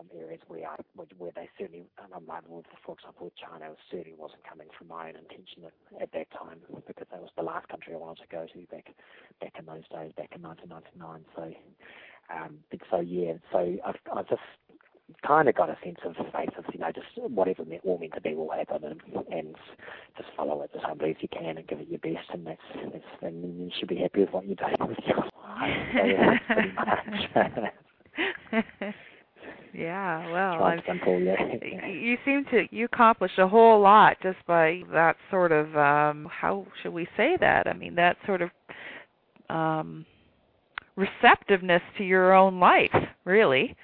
from areas where I where they certainly, um, for example, with China, certainly wasn't coming from my own intention at, at that time because that was the last country I wanted to go to back back in those days, back in 1999. So, um, so yeah, so I've I just kind of got a sense of faith of you know just whatever meant, all meant to be will happen and, and just follow it as humbly as you can and give it your best and that's, that's and you should be happy with what you're doing with your life. So, yeah, pretty [laughs] much. [laughs] Yeah, [laughs] you seem to you accomplish a whole lot just by that sort of um how should we say that? I mean, that sort of um receptiveness to your own life, really.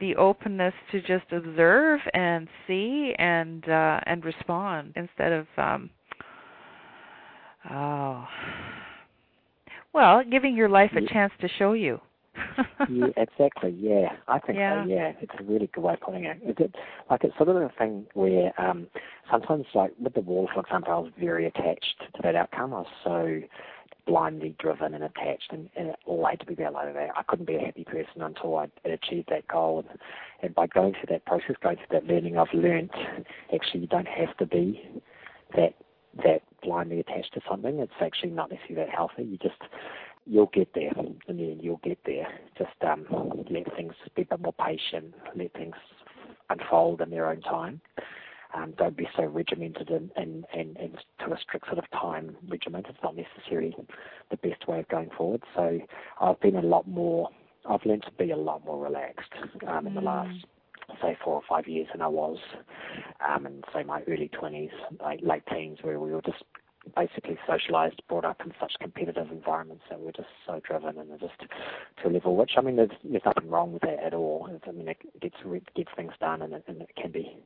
the openness to just observe and see and uh and respond instead of um oh well giving your life a chance to show you yeah, [laughs] exactly. Yeah, I think yeah. so. Yeah, it's a really good way of putting it. it like it's sort of a thing where um, sometimes, like with the wall, for example, I was very attached to that outcome. I was so blindly driven and attached, and, and it all had to be about like that. I couldn't be a happy person until I had achieved that goal. And, and by going through that process, going through that learning, I've learned actually you don't have to be that that blindly attached to something. It's actually not necessarily that healthy. You just you'll get there. In the end, you'll get there. Just um, let things be a bit more patient. Let things unfold in their own time. Um, don't be so regimented and, and, and, and to a strict sort of time regiment. It's not necessarily the best way of going forward. So I've been a lot more. I've learned to be a lot more relaxed um, in the mm. last say four or five years than I was um, in say my early twenties, late late teens, where we were just basically socialized, brought up in such competitive environments that we're just so driven and just to a level which I mean there's there's nothing wrong with that at all. It's, I mean it gets gets things done and it, and it can be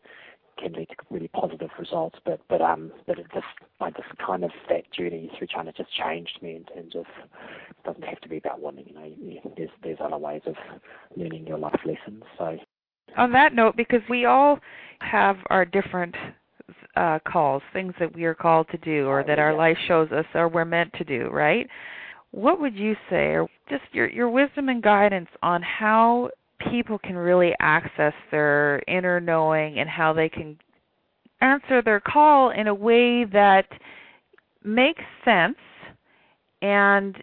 can lead to really positive results. But but um but it just like this kind of that journey through China just changed me in terms of it doesn't have to be about winning. You know, there's there's other ways of learning your life lessons. So on that note, because we all have our different uh, calls, things that we are called to do or that our life shows us or we're meant to do, right? What would you say, or just your, your wisdom and guidance on how people can really access their inner knowing and how they can answer their call in a way that makes sense and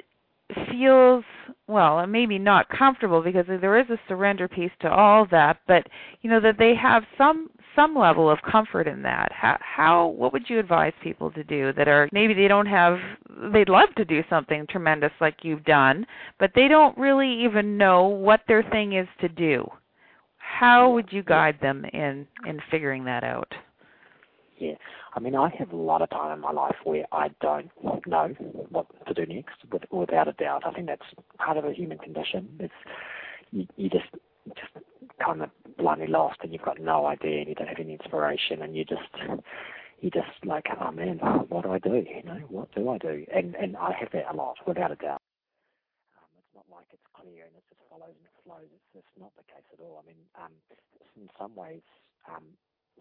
feels well maybe not comfortable because there is a surrender piece to all that but you know that they have some some level of comfort in that. How, how what would you advise people to do that are maybe they don't have they'd love to do something tremendous like you've done, but they don't really even know what their thing is to do. How would you guide them in in figuring that out? Yeah, I mean, I have a lot of time in my life where I don't know what to do next, without a doubt. I think that's part of a human condition. It's you, you just just kind of blindly lost and you've got no idea and you don't have any inspiration and you just you just like, oh man, what do I do? You know, what do I do? And and I have that a lot, without a doubt. Um, it's not like it's clear and it just follows and it flows. It's just not the case at all. I mean, um, in some ways, um,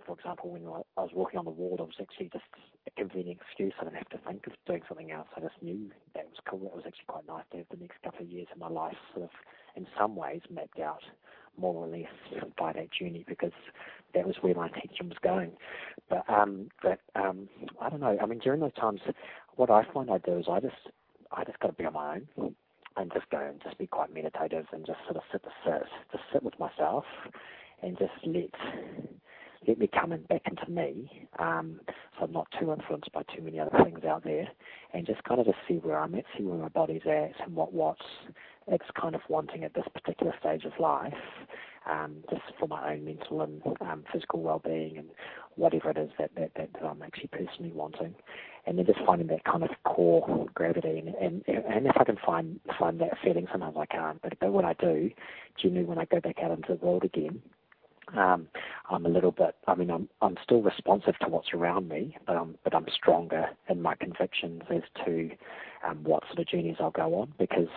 for example, when I was walking on the wall, it was actually just a convenient excuse. I didn't have to think of doing something else. I just knew that was cool. It was actually quite nice to have the next couple of years of my life sort of, in some ways, mapped out more or less by that journey because that was where my attention was going. But um, but um, I don't know. I mean, during those times, what I find I do is I just I just got to be on my own and just go and just be quite meditative and just sort of sit the sit, just sit with myself and just let let me come in back into me, um, so I'm not too influenced by too many other things out there, and just kind of just see where I'm at, see where my body's at, and what what's it's kind of wanting at this particular stage of life, um, just for my own mental and um, physical well-being and whatever it is that, that, that, that I'm actually personally wanting, and then just finding that kind of core gravity, and and, and if I can find find that feeling, sometimes I can't, but but when I do, generally when I go back out into the world again um, I'm a little bit. I mean, I'm I'm still responsive to what's around me, but I'm but I'm stronger in my convictions as to um, what sort of journeys I'll go on. Because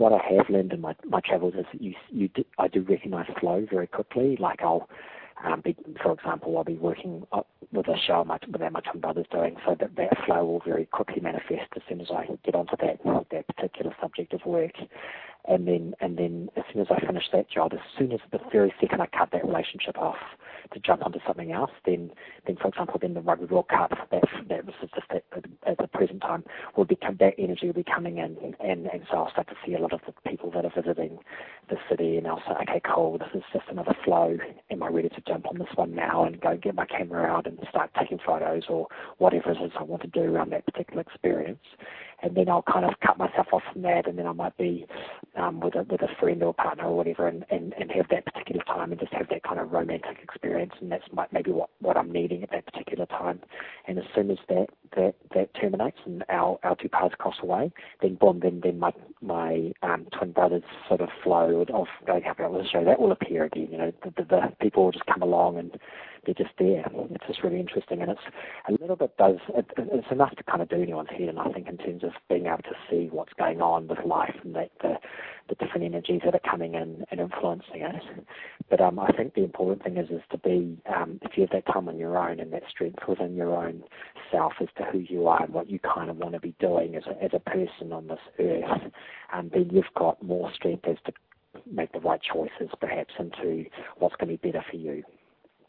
what I have learned in my my travels is that you you do, I do recognise flow very quickly. Like I'll um, be, for example, I'll be working with a show my, that my twin brother's doing, so that that flow will very quickly manifest as soon as I get onto that that particular subject of work and then and then as soon as I finish that job, as soon as the very second I cut that relationship off to jump onto something else, then then for example, then the Rugby World Cup that that was just at, at the present time will become that energy will be coming in, and and so I'll start to see a lot of the people that are visiting the city, and I'll say, okay, cool, this is just another flow. Am I ready to jump on this one now and go get my camera out and start taking photos or whatever it is I want to do around that particular experience? And then I'll kind of cut myself off from that, and then I might be um, with a with a friend or partner or whatever, and, and and have that particular time and just have that kind of romantic experience, and that's might, maybe what what I'm needing at that particular time. And as soon as that that that terminates and our our two paths cross away, then boom, then then my my um, twin brothers sort of flow of going happy hour show that will appear again. You know, the, the, the people will just come along and they're just there. It's just really interesting, and it's a little bit does it, it's enough to kind of do anyone's head, and I think in terms of being able to see what's going on with life and that the the different energies that are coming in and influencing it. But um, I think the important thing is is to be um, if you have that time on your own and that strength within your own self as to who you are and what you kind of want to be doing as a, as a person on this earth, um, then you've got more strength as to make the right choices perhaps into what's going to be better for you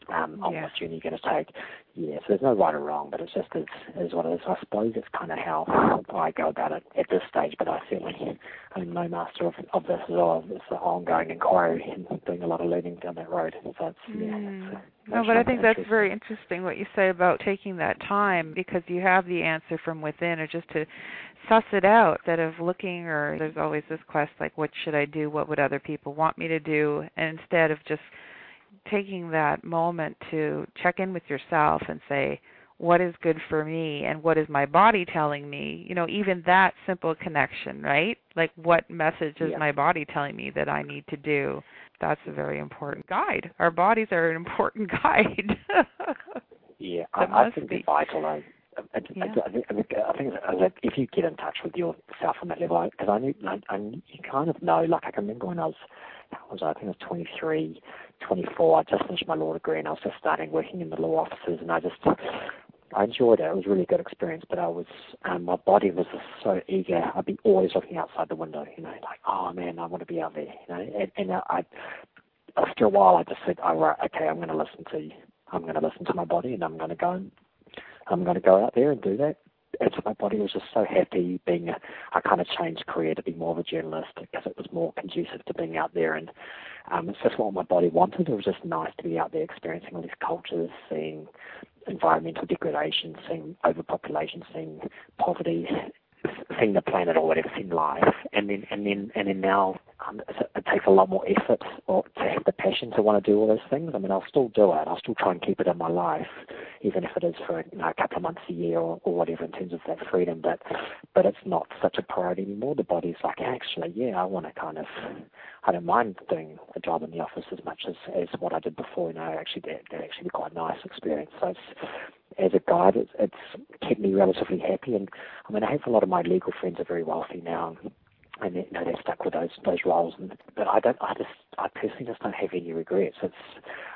um, on yeah. what journey you're going to take. Yeah, so there's no right or wrong, but it's just it's, it's what it is. I suppose it's kind of how I go about it at this stage, but I certainly am no master of, of this at all. It's an ongoing inquiry and doing a lot of learning down that road. So it's, yeah, mm. it's, no, but I think that's very interesting what you say about taking that time because you have the answer from within, or just to suss it out instead of looking. Or there's always this quest like, what should I do? What would other people want me to do? And instead of just taking that moment to check in with yourself and say, what is good for me and what is my body telling me? You know, even that simple connection, right? Like, what message is yeah. my body telling me that I need to do? That's a very important guide. Our bodies are an [laughs] important guide. yeah, I, I think be. vital. I, I, yeah. I, I, think, I think like if you get in touch with yourself on that level, because I, knew, I, I, you kind of know. Like I can remember when I was I was I think I was 23, 24. I just finished my law degree and I was just starting working in the law offices, and I just I enjoyed it. It was a really good experience, but I was um, my body was just so eager. I'd be always looking outside the window, you know, like oh man, I want to be out there, you know. And, and I after a while, I just said, oh right, okay, I'm going to listen to I'm going to listen to my body, and I'm going to go and I'm going to go out there and do that. It's my body was just so happy being a, I kind of changed career to be more of a journalist because it was more conducive to being out there. And um, it's just what my body wanted. It was just nice to be out there experiencing all these cultures, seeing environmental degradation, seeing overpopulation, seeing poverty, seeing the planet or whatever, seeing life, and then and then and then now um, it takes a lot more effort or to have the passion to want to do all those things. I mean, I'll still do it. I'll still try and keep it in my life, even if it is for you know, a couple of months a year or, or whatever in terms of that freedom. But but it's not such a priority anymore. The body's like, actually, yeah, I want to kind of, I don't mind doing a job in the office as much as as what I did before. You know, actually that that actually be quite a nice experience. So it's as a guide, it's, it's kept me relatively happy. And I mean, I have a lot of my legal friends are very wealthy now, and you know they're stuck with those those roles. And but I don't. I just I personally just don't have any regrets. It's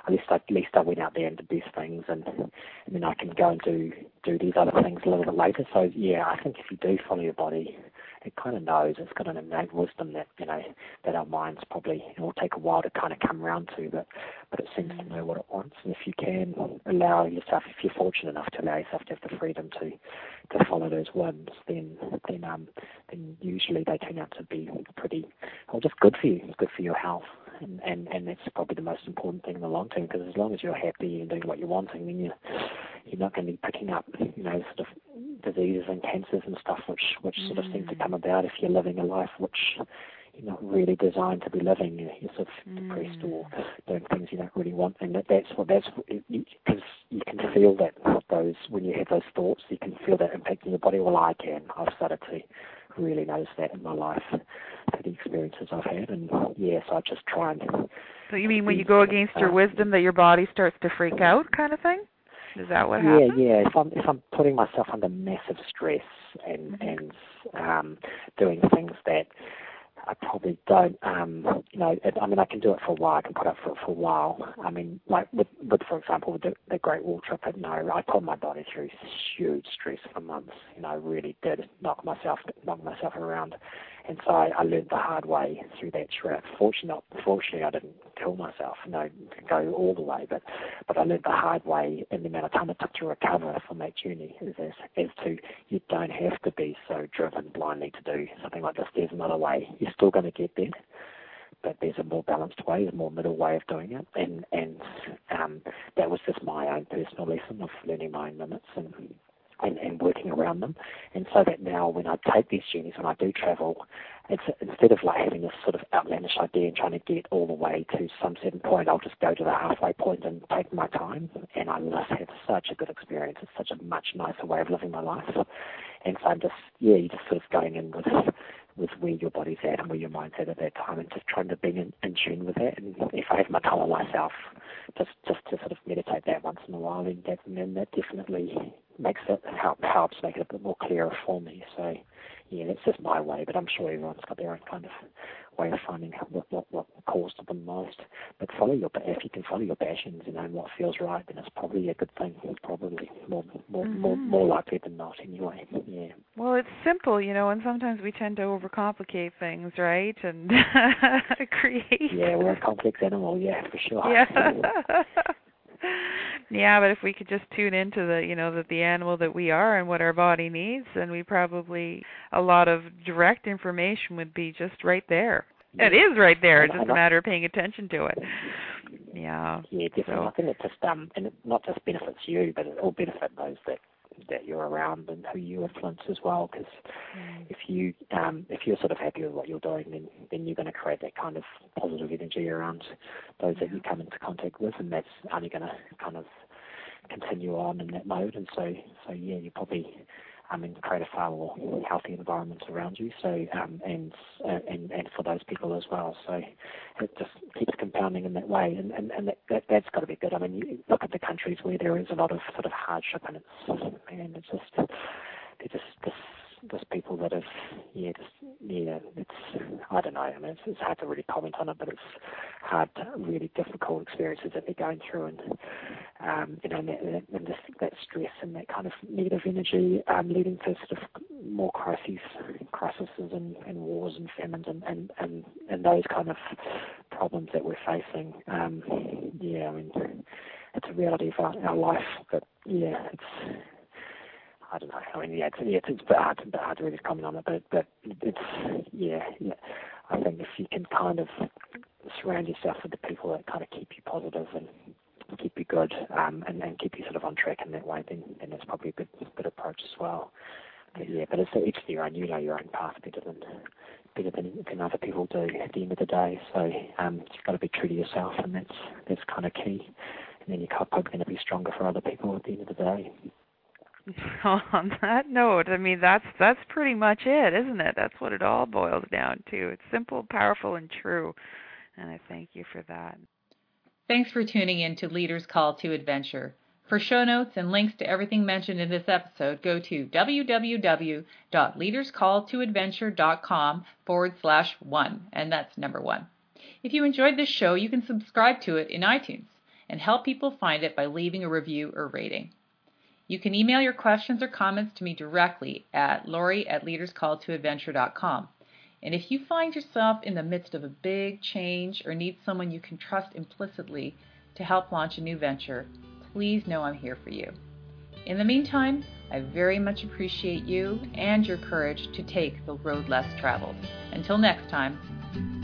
at least I, at least I went out there and did these things, and and then I can go and do do these other things a little bit later. So yeah, I think if you do follow your body, it kind of knows. It's got an innate wisdom that you know that our minds probably it will take a while to kind of come around to, but but it seems to know what it wants. And if you can allow yourself, if you're fortunate enough to allow yourself to have the freedom to to follow those winds, then then um then usually they turn out to be pretty well just good for you. It's good for your health. And, and and that's probably the most important thing in the long term because as long as you're happy and doing what you're wanting, then you you're not going to be picking up you know sort of diseases and cancers and stuff, which which mm. sort of seem to mm. come about if you're living a life which you're not really designed to be living. You're sort of mm. depressed or doing things you don't really want, and that, that's what that's because you can feel that those when you have those thoughts, you can feel that impacting your body. Well, I can. I've started to really notice that in my life through the experiences I've had, and yes, I just try and. So you mean when you go against your wisdom that your body starts to freak out, kind of thing? Is that what happens? Yeah, yeah. If I'm if I'm putting myself under massive stress and mm-hmm. and um, doing things that I probably don't, um, you know, it, I mean, I can do it for a while. I can put up for it for a while. I mean, like with, with for example, with the, the Great Wall trip, you know, I put my body through huge stress for months. You know, I really did knock myself, knock myself around. And so I, I learned the hard way through that trip. Fortunately, fortunately, I didn't kill myself, you know, go all the way, but but I learned the hard way in the amount of time it took to recover from that journey. Is as, as to you don't have to be so driven blindly to do something like this. There's another way. You're still going to get there but there's a more balanced way, a more middle way of doing it, and and um, that was just my own personal lesson of learning my own limits and and, and working around them. And so that now when I take these journeys, when I do travel, it's instead of like having this sort of outlandish idea and trying to get all the way to some certain point, I'll just go to the halfway point and take my time. And I just have such a good experience. It's such a much nicer way of living my life. And so I'm just, yeah, you're just sort of going in with with where your body's at and where your mind's at at that time and just trying to be in, in tune with that. And if I have my time on myself, just just to sort of meditate that once in a while, then that, then that definitely makes it help helps make it a bit more clearer for me. So yeah, that's just my way, but I'm sure everyone's got their own kind of way of finding out what what, what calls to them most. But follow your if you can follow your passions, you know, and what feels right, then it's probably a good thing. It's probably more more mm-hmm. more more likely than not, anyway. Yeah. Well, it's simple, you know, and sometimes we tend to overcomplicate things, right? And [laughs] create. Yeah, we're a complex animal. Yeah, for sure. Yeah. [laughs] [laughs] [laughs] yeah, but if we could just tune into the, you know, that the animal that we are and what our body needs, then we probably a lot of direct information would be just right there. It is right there. It's just a matter of paying attention to it. Yeah. Yeah, definitely. So. I think it just um, and it not just benefits you, but it will benefit those that that you're around and who you influence as well. Because mm. if you um, if you're sort of happy with what you're doing, then then you're going to create that kind of positive energy around those that you come into contact with, and that's only going to kind of continue on in that mode. And so so yeah, you probably um, and create a far more healthy environment around you. So um, and uh, and and for those people as well. So it just keeps compounding in that way, and and, and that, that that's got to be good. I mean, you look at the countries where there is a lot of sort of hardship, and it's and it's just they're just just just people that have yeah just yeah it's I don't know I mean it's, it's hard to really comment on it but it's hard really difficult experiences that they're going through and um you know and, that, and this, that stress and that kind of negative energy um leading to sort of more crises crises and, and wars and famines and, and and and those kind of problems that we're facing um yeah I mean it's a reality of our, our life but yeah it's I don't know. I mean, yeah, it's, it's, it's hard, to, hard to really comment on it, but but it's yeah, yeah. I think if you can kind of surround yourself with the people that kind of keep you positive and keep you good um, and, and keep you sort of on track in that way, then then that's probably a good good approach as well. But yeah, but it's each their own. You know your own path better than better than, than other people do at the end of the day. So um, you've got to be true to yourself, and that's that's kind of key. And then you're probably going to be stronger for other people at the end of the day. [laughs] on that note, I mean that's that's pretty much it, isn't it? That's what it all boils down to. It's simple, powerful, and true. And I thank you for that. Thanks for tuning in to Leaders Call to Adventure. For show notes and links to everything mentioned in this episode, go to www.leaderscalltoadventure.com forward slash one, and that's number one. If you enjoyed this show, you can subscribe to it in iTunes and help people find it by leaving a review or rating. You can email your questions or comments to me directly at lori at leaderscalltoadventure.com. And if you find yourself in the midst of a big change or need someone you can trust implicitly to help launch a new venture, please know I'm here for you. In the meantime, I very much appreciate you and your courage to take the road less traveled. Until next time,